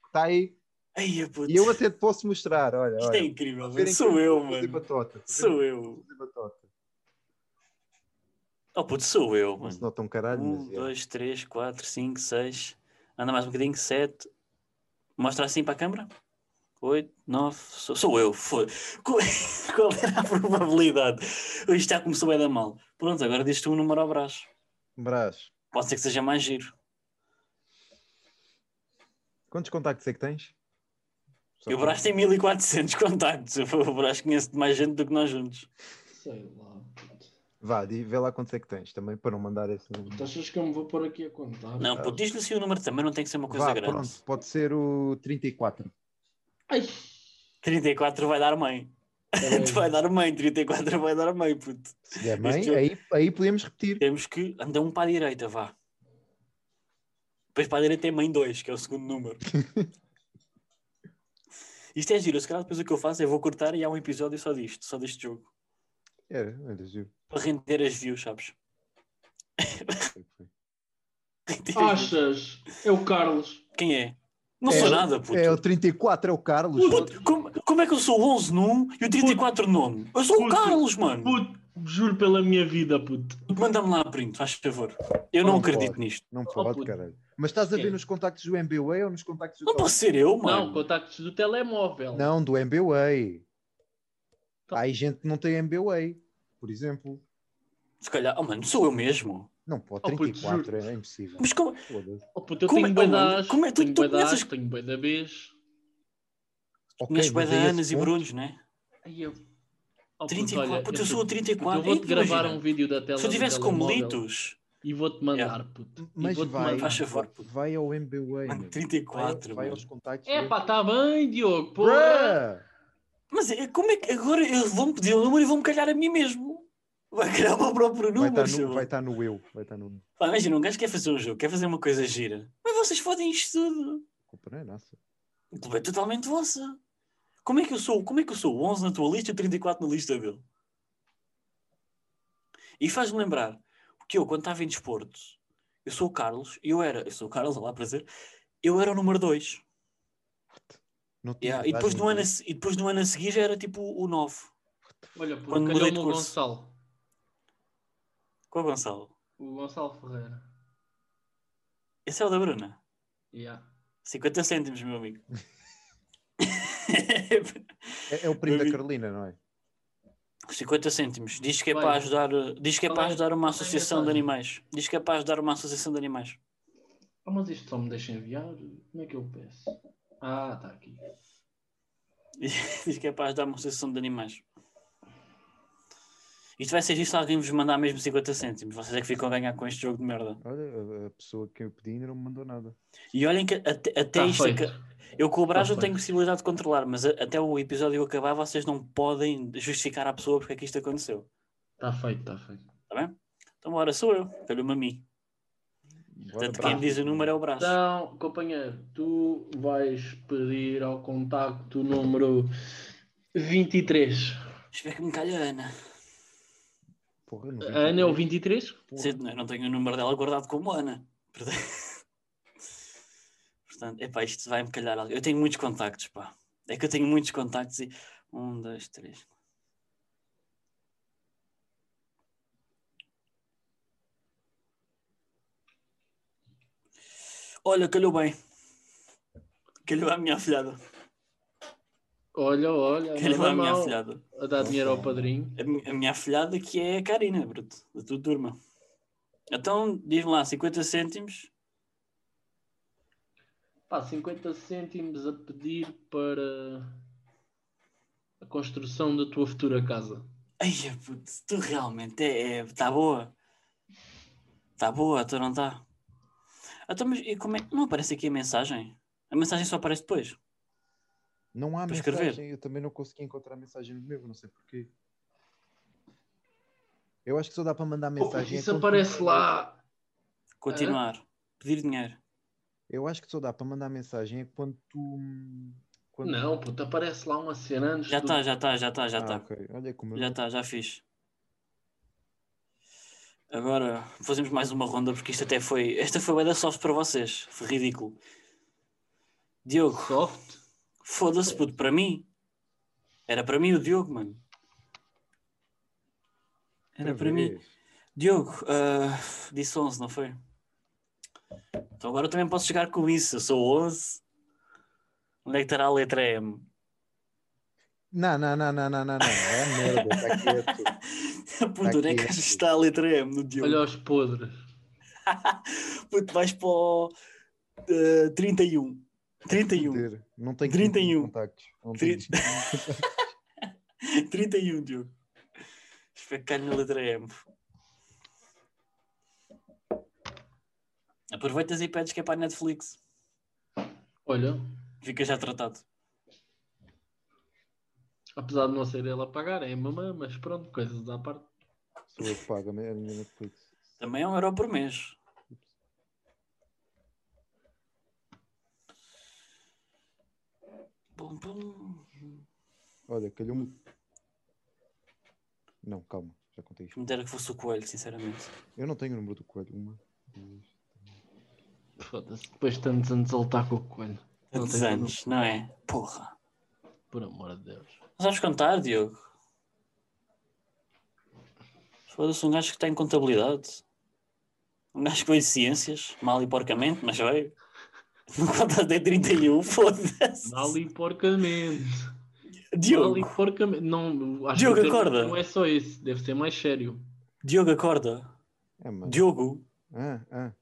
Está aí. Ai. E eu até te posso mostrar, olha. Isto olha. é incrível, mano. Sou eu, fazer mano. batota. Sou eu. fazer. Oh, puto, sou eu, Não se mano. nota um caralho, Um, mas é. dois, três, quatro, cinco, seis. Anda mais um bocadinho, sete. Mostra assim para a câmara. Oito, nove. Sou, sou eu. Foda. Qual, qual era a probabilidade? Isto já começou a dar mal. Pronto, agora dizes tu um número ao braço. Brás, Pode ser que seja mais giro. quantos contactos é que tens? Só o Brás tem 1400 contactos. O Brás conhece mais gente do que nós juntos. Sei lá. Vá, di- vê lá quantos é que tens também, para não mandar esse. Tu achas que eu me vou pôr aqui a contar? Não, pô, diz-lhe assim o número também, não tem que ser uma coisa Vá, grande. pronto, pode ser o 34. Ai! 34 vai dar mãe. Tu vai dar mãe, 34 vai dar mãe, puto. Se der Este jogo- aí, aí podemos repetir. Temos que andar um para a direita, vá. Depois para a direita é mãe 2, que é o segundo número. Isto é giro, se calhar depois o que eu faço é vou cortar e há um episódio só disto, só deste jogo. Era, era giro. Para render as views, sabes? Achas? É o Carlos. Quem é? Não É sou o- nada, puto. É o 34, é o Carlos. Puto, como, como é que eu sou o 11 num e o 34 nono? Eu sou o Puto. Carlos, mano. Puto, juro pela minha vida, puto. Manda-me lá a print, faz favor. Eu não, Não acredito pode. nisto. Não pode, puto. caralho. Mas estás a ver É. nos contactos do MBWay ou nos contactos do Não posso ser eu, Não, mano. contactos do telemóvel. Não, do MBWay. Tá. Há aí gente que não tem MBWay, por exemplo. Se calhar, oh mano, sou eu mesmo. Não pode, Oh, puto, 34 é impossível. Mas como. Oh, puto, eu Como tenho é- bué oh, como é- tu- tenho tu bué das, começas- tenho bué da vez. Ok, conheces bué mas de a esse Anas e Brunos, né? Ai, eu... Oh, puto, 34, olha, puto, eu sou o puto, 34. Eu vou-te Ei, gravar imagina, um vídeo da tela Se eu tivesse como telemóvel litos, E vou-te mandar, puto. E Mas vou-te vai, mandar. Faz favor, puto. vai ao MBWay. mano, meu. 34, vai, vai aos contactos. É pá, tá bem, Diogo. Bruh! Mas é, como é que agora eles vão pedir o número e vão-me calhar a mim mesmo? Vai criar o meu próprio Vai número, estar no, vai estar no eu. Vai estar no. Pá, imagina, um gajo quer fazer um jogo, quer fazer uma coisa gira. Mas vocês fodem isto tudo. A culpa não é nossa. A culpa é totalmente vossa. Como é que eu sou? Como é que eu sou o 11 na tua lista e o 34 na lista dele? E faz-me lembrar que eu, quando estava em desporto, eu sou o Carlos, e eu era, eu sou o Carlos, olá, prazer, eu era o número 2. Não tinha Yeah, e, depois no ano e depois no ano a seguir já era tipo o 9. Olha, puto, Quando mudei de calhou-me o curso. Gonçalo. Qual é o Gonçalo? O Gonçalo Ferreira. Esse é o da Bruna. Yeah. 50 cêntimos, meu amigo. É, é o primo da Carolina, não é? 50 cêntimos. Diz que é Vai. para ajudar, diz que é para ajudar uma associação de animais. Diz que é para ajudar uma associação de animais. Ah, mas isto só me deixa enviar? Como é que eu peço? Ah, está aqui. Diz que é para ajudar uma associação de animais. Isto vai ser isto se alguém vos mandar mesmo 50 cêntimos. Vocês é que ficam a ganhar com este jogo de merda. Olha, a, a pessoa que eu pedi ainda não me mandou nada. E olhem que até, até Está isto. feito. aca- Eu com o Brás Tá não tenho possibilidade de controlar, mas a- até o episódio acabar vocês não podem justificar à pessoa porque é que isto aconteceu. Está feito, está feito. Está bem? Então, bora, sou eu. Calhou-me a mim. Bora, Portanto, quem me diz o número é o Brás. Então, companheiro, tu vais pedir ao contacto número 23. Espero que me calhe a Ana. Porra, não A Ana é o 23? Porra. Não, eu não tenho o número dela guardado como Ana. Portanto, epá, isto vai-me calhar. Eu tenho muitos contactos, pá. É que eu tenho muitos contactos e. Um, dois, três. Olha, calhou bem. Calhou a minha afilhada. Olha, olha, nada a minha mal afilhada. a dar dinheiro ao padrinho. A, a minha afilhada que é a Karina, bruto, da tua turma. Então, diz-me lá, 50 cêntimos. Pá, 50 cêntimos a pedir para a construção da tua futura casa. Ai, puto, tu realmente é. Está boa. Está boa, tu não está. Então, mas e como é? Não aparece aqui a mensagem? A mensagem só aparece depois. Não há mensagem, escrever. eu também não consegui encontrar a mensagem no meu, não sei porquê. Eu acho que só dá para mandar mensagem. é Isso aparece lá. Continuar. Pedir dinheiro. Eu acho que só dá para mandar mensagem é quando tu. Quando... Não, puto, aparece lá uma cena antes. Já do- está, já está, já está, já Ah, está. ok. Olha como eu Já está, já fiz. Agora fazemos mais uma ronda porque isto até foi. Esta foi bué da soft para vocês. Foi ridículo. Diogo, Soft. Foda-se, puto, para mim. Era para mim o Diogo, mano. Era para mim. vez. Diogo, ah, disse 11, não foi? Então agora eu também posso chegar com isso. Eu sou 11. Onde é que estará a letra M? Não, não, não, não, não, não, não. É merda, está quieto. Puto, onde é que aqui. está a letra M no Diogo? Olha os podres. Puto, vais para o eh, 31. 31. Foder. Não tenho 31. contactos. Não tenho Tri- 31, Diogo. Espero que calhe na letra M. Aproveitas e pedes que é para a Netflix. Olha, Fica já tratado. apesar de não ser ele a pagar, é a mamã, mas pronto, coisas à parte. Sou eu que pago a minha Netflix. Também é um euro por mês. Bum, bum. Olha, calhou-me. Não, calma, já contei isto. Me dera que fosse o coelho, sinceramente. Eu não tenho o número do coelho. Uma, duas. Foda-se, depois de tantos anos ele está com o coelho. Tantos anos, não é? Porra. Por amor de Deus. Não sabes contar, Diogo? Foda-se um gajo que está em contabilidade. Um gajo que veio de ciências, mal e porcamente, mas veio. Não contas até 31, foda-se. Mal e porcamente. Mal Diogo, e porcamente. Não, acho Diogo, que o acorda. não é só isso, deve ser mais sério. Diogo, acorda. É, mano. Diogo, Ah, ah.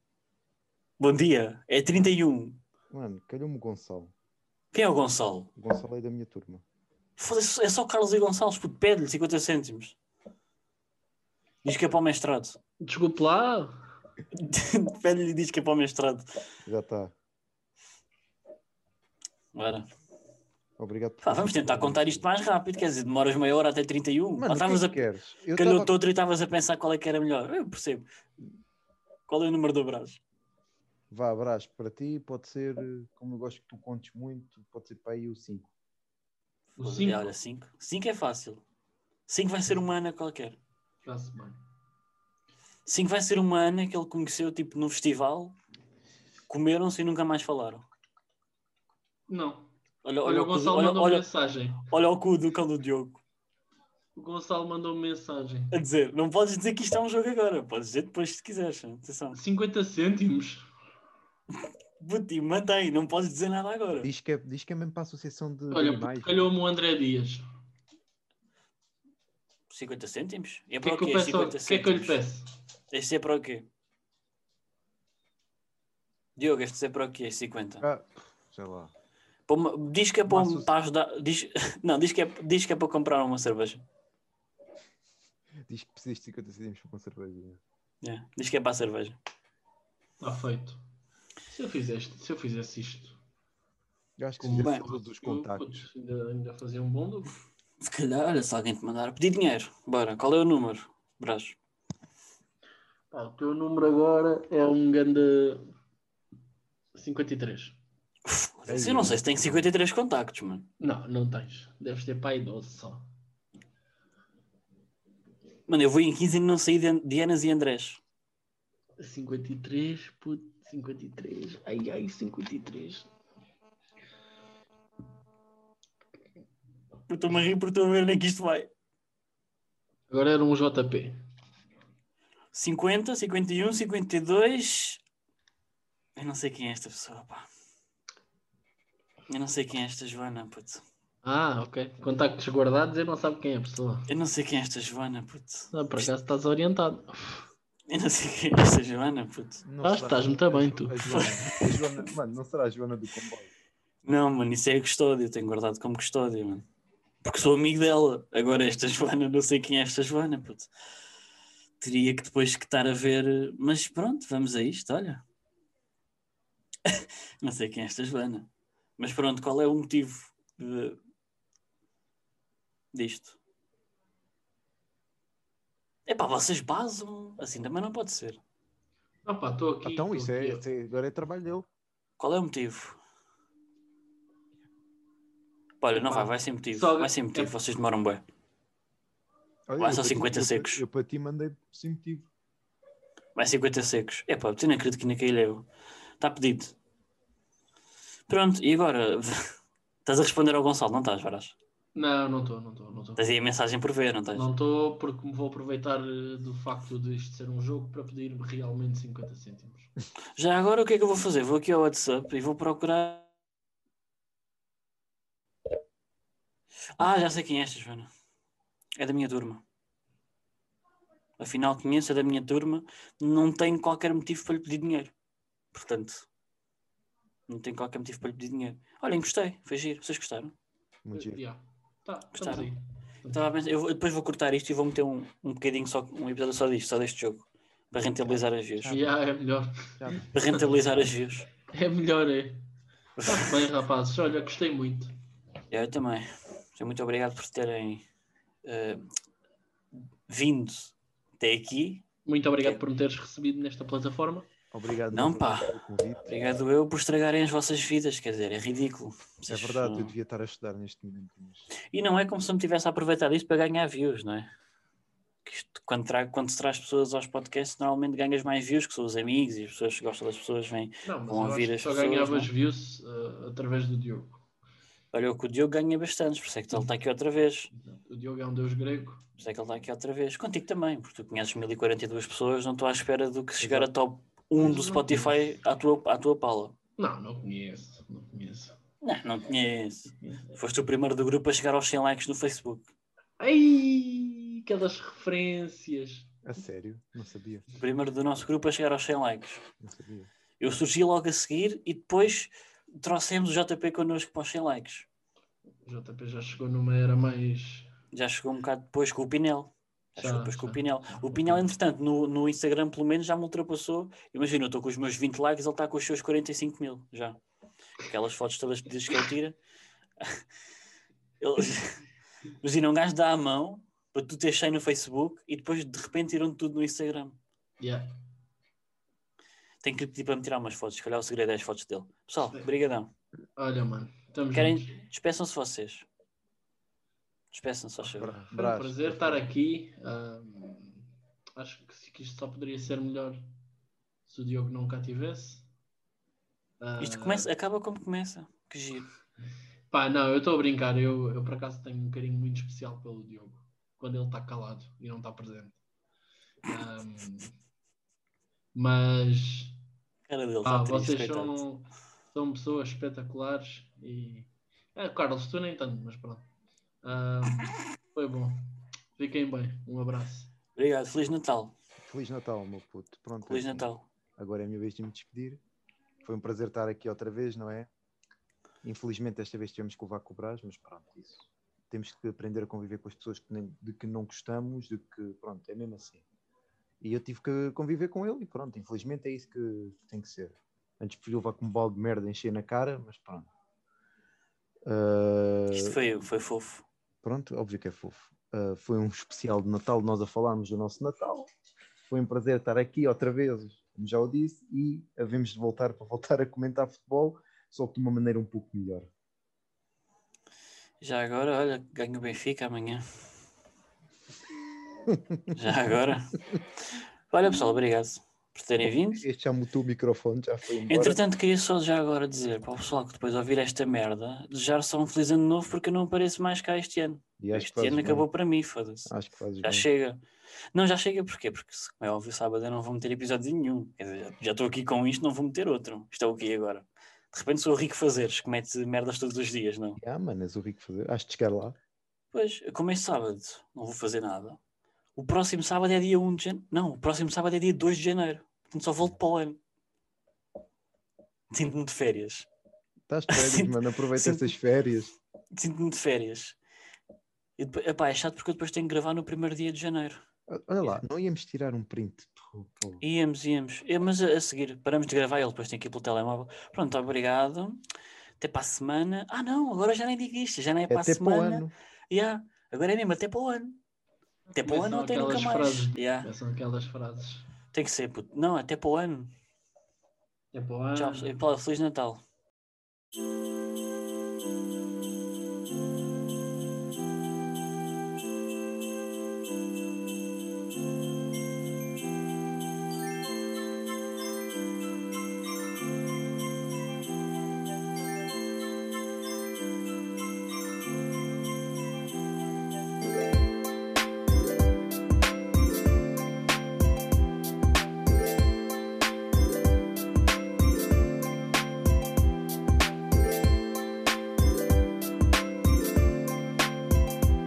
bom dia. É 31. Mano, calhou-me o Gonçalo. Quem é o Gonçalo? O Gonçalo é da minha turma. Foda-se, é só Carlos e Gonçalves, puto, pede-lhe 50 cêntimos. Diz que é para o mestrado. Desculpe lá. Pede-lhe e diz que é para o mestrado. Já está. Ora. Obrigado por Pá, vamos tentar contar isto mais rápido, quer dizer, demoras meia hora até 31. Mano, que estavas é a que queres? Eu calhou tava- outro e estavas a pensar qual é que era melhor. Eu percebo. Qual é o número do abraço? Vá, abraço para ti. Pode ser, como eu gosto que tu contes muito, pode ser para aí o 5. O Foda-se, cinco. Olha, 5. 5 é fácil. 5 vai ser uma Ana qualquer. Já-se bem. 5 vai ser uma Ana que ele conheceu tipo num festival, comeram-se e nunca mais falaram. Não. Olha, Olha, olha, o o Gonçalo olha, mandou olha, mensagem. olha o cu do cão do Diogo. O Gonçalo mandou mensagem. A dizer, não podes dizer que isto é um jogo agora, podes dizer depois se quiseres. Atenção. 50 cêntimos. Puti, mantém, não podes dizer nada agora. Diz que, é, diz que é mesmo para a Associação de Olha, Animais. calhou-me o André Dias. 50 cêntimos? É O que para é o que eu quê? peço? ao- 50 O que é que eu lhe peço? Este é para o quê? Diogo, este é para o quê? 50. Ah, sei lá. Uma- diz que é para, um- para ajudar. Diz, não, diz que, é, diz que é para comprar uma cerveja. Diz que precisas de 50 centímetros para uma cerveja. É, diz que é para a cerveja. Está feito. Se eu fizesse, se eu fizesse isto, Eu acho que bem. tivesse todos os contactos. ainda, ainda fazia um bom lucro. Se calhar, olha, se alguém te mandar pedir dinheiro. Bora, qual é o número? Brás. Pá, o teu número agora é um grande 53. Eu não sei se tenho 53 contactos, mano. Não, não tens. Deves ter pai 12 só. Mano, eu vou em 15 e não saí de de Anas e Andrés. 53, puto, 53. Ai, ai, 53. Eu estou-me a rir porque estou a ver onde é que isto vai. Agora era um JP. 50, 51, 52. Eu não sei quem é esta pessoa, pá. Eu não sei quem é esta Joana, puto. Ah, ok. Contactos guardados e não sabe quem é a pessoa. Eu não sei quem é esta Joana, puto. Ah, por acaso estás orientado. Eu não sei quem é esta Joana, puto. Não Ah, estás a- muito a bem, tu. a Joana, a Joana- mano, não será a Joana do comboio. Não, mano, isso é custódio. Tenho guardado como custódio, mano. Porque sou amigo dela. Agora, esta Joana, não sei quem é esta Joana, puto. Teria que depois que estar a ver. Mas pronto, vamos a isto, olha. não sei quem é esta Joana. Mas pronto, qual é o motivo de... disto? Epá, vocês basam. Assim também não pode ser. Ah pá, estou aqui. Então, isso é, aqui. isso é- agora é trabalho dele. Qual é o motivo? Olha, não Epá, vai, vai sem motivo. só- Vai sem motivo, é- vocês demoram bem. Olha, Vai só para ti- 50 eu secos. Eu para ti mandei sem motivo. Vai 50 secos. Epá, tu não acredito que caí eu. Está pedido. Pronto, e agora? estás a responder ao Gonçalo, não estás, Varas? Não, não estou, não estou, não estou. Tens aí a mensagem por ver, não estás? Não estou porque me vou aproveitar eh, do facto de isto ser um jogo para pedir realmente 50 cêntimos. Já agora o que é que eu vou fazer? Vou aqui ao WhatsApp e vou procurar. Ah, já sei quem é esta, Joana. É da minha turma. Afinal, conheço, é da minha turma. Não tenho qualquer motivo para lhe pedir dinheiro. Portanto, não tenho qualquer motivo para lhe pedir dinheiro. Olhem, gostei, foi giro. Vocês gostaram? Muito giro. Yeah. Tá, Gostaram? aí. Estava a pensar- eu depois vou cortar isto e vou meter um, um bocadinho só, um episódio só disto, só deste jogo. Para rentabilizar as views. Yeah, é melhor. Já- Para rentabilizar as views. É melhor, é. Está bem, rapazes. Olha, gostei muito. Eu também. Muito obrigado por terem eh, vindo até aqui. Muito obrigado por me teres recebido nesta plataforma. Obrigado Não, pá. Obrigado eu por estragarem as vossas vidas, quer dizer, é ridículo. É Vocês verdade, não- eu devia estar a estudar neste momento. Mas... E não é como se eu me tivesse a aproveitar disto para ganhar views, não é? Isto, quando, tra quando se traz pessoas aos podcasts, normalmente ganhas mais views, que são os amigos e as pessoas que gostam das pessoas vêm. Não, mas Vão ouvir as só pessoas, ganhavas não é? views eh, através do Diogo. Olha, o que o Diogo ganha bastantes, por isso é que ele está aqui outra vez. O Diogo é um deus grego. Por isso é que ele está aqui outra vez. Contigo também, porque tu conheces 1042 pessoas, não estou à espera do que chegar a top 1 Mas do Spotify à tua, à tua pala. Não, não conheço. Não conheço. Não, não conheço. Foste o primeiro do grupo a chegar aos 100 likes no Facebook. Ai, aquelas referências. A sério? Não sabia. O primeiro do nosso grupo a chegar aos 100 likes. Não sabia. Eu surgi logo a seguir e depois trouxemos o JP connosco para os 100 likes. O JP já chegou numa era mais. Já chegou um bocado depois com o Pinel. Já, Já, chegou depois com o já. Pinel. O Pinel, entretanto, no, no Instagram, pelo menos, já me ultrapassou. Imagina, eu estou com os meus 20 likes, ele está com os seus 45 mil já. Aquelas fotos todas que dizes que ele tira. Ele... Imagina, um gajo dá a mão para tu ter 100 no Facebook e depois de repente tiram tudo no Instagram. Yeah. Tenho que lhe pedir para me tirar umas fotos. Se calhar o segredo é as fotos dele. Pessoal, Sim. brigadão. Olha, mano, Querem-. Despeçam-se vocês. Despeçam-se, Bra- eu. Foi um prazer estar aqui. Acho que, que isto só poderia ser melhor se o Diogo não cá tivesse. Ah, Isto começa, acaba como começa. Que giro. Pá, não, eu estou a brincar. Eu, eu por acaso tenho um carinho muito especial pelo Diogo quando ele está calado e não está presente. Ahm, mas Cara dele, pá, vocês são, são pessoas espetaculares e. É, Carlos, tu nem tanto, mas pronto. Ahm, foi bom. Fiquem bem. Um abraço. Obrigado, Feliz Natal. Feliz Natal, meu puto. Pronto, Feliz assim, Natal. Agora é a minha vez de me despedir. Foi um prazer estar aqui outra vez, não é? Infelizmente, desta vez tivemos que levar com o Brás, mas pronto, isso. Temos que aprender a conviver com as pessoas que nem- de que não gostamos, de que, pronto, é mesmo assim. E eu tive que conviver com ele e pronto, infelizmente é isso que tem que ser. Antes preferi levar com um balde de merda encher na cara, mas pronto. Ah, Isto foi, foi fofo. Pronto, óbvio que é fofo. Uh, foi um especial de Natal, nós a falarmos do nosso Natal. Foi um prazer estar aqui outra vez, como já o disse, e havemos de voltar para voltar a comentar futebol, só que de uma maneira um pouco melhor. Já agora, olha, ganho o Benfica amanhã. Já agora. Olha, pessoal, obrigado por terem vindo. Este já mutou o microfone, já foi embora. Entretanto, queria só já agora dizer para o pessoal que depois ouvir esta merda, desejar só um feliz ano novo porque eu não apareço mais cá este ano. Que Este ano bem. acabou para mim, foda-se. Acho que fazes Já bem. chega. Não, já chega porquê? Porque, se- como é óbvio, sábado eu não vou meter episódio nenhum. Quer dizer, já estou aqui com isto, não vou meter outro. Isto é o quê agora? De repente sou o Rico Fazeres, que mete merdas todos os dias, não? Ah, mano, és o rico fazer. Acho de chegar lá. Pois, como é sábado, não vou fazer nada. O próximo sábado é dia 1 de janeiro. Não, o próximo sábado é dia 2 de janeiro. Portanto, só volto para o ano. Sinto-me de férias. Estás de férias, Sinto- mano. Aproveita sinto- essas férias. Sinto-me de férias. E epá, é chato porque eu depois tenho que gravar no primeiro dia de janeiro. Olha lá, não íamos tirar um print. Pô, pô. Íamos, íamos. É, mas a, a seguir, paramos de gravar, ele depois tem que ir pelo telemóvel. Pronto, obrigado. Até para a semana. Ah, não, agora já nem digo isto, já nem é É para a até para o semana. ano. Yeah, agora é mesmo até para o ano. Até para o ano ou até nunca mais. frases- Yeah, São aquelas frases. tem que ser, puto. Não, até para o ano. É para o ano. Tchau, Feliz Natal.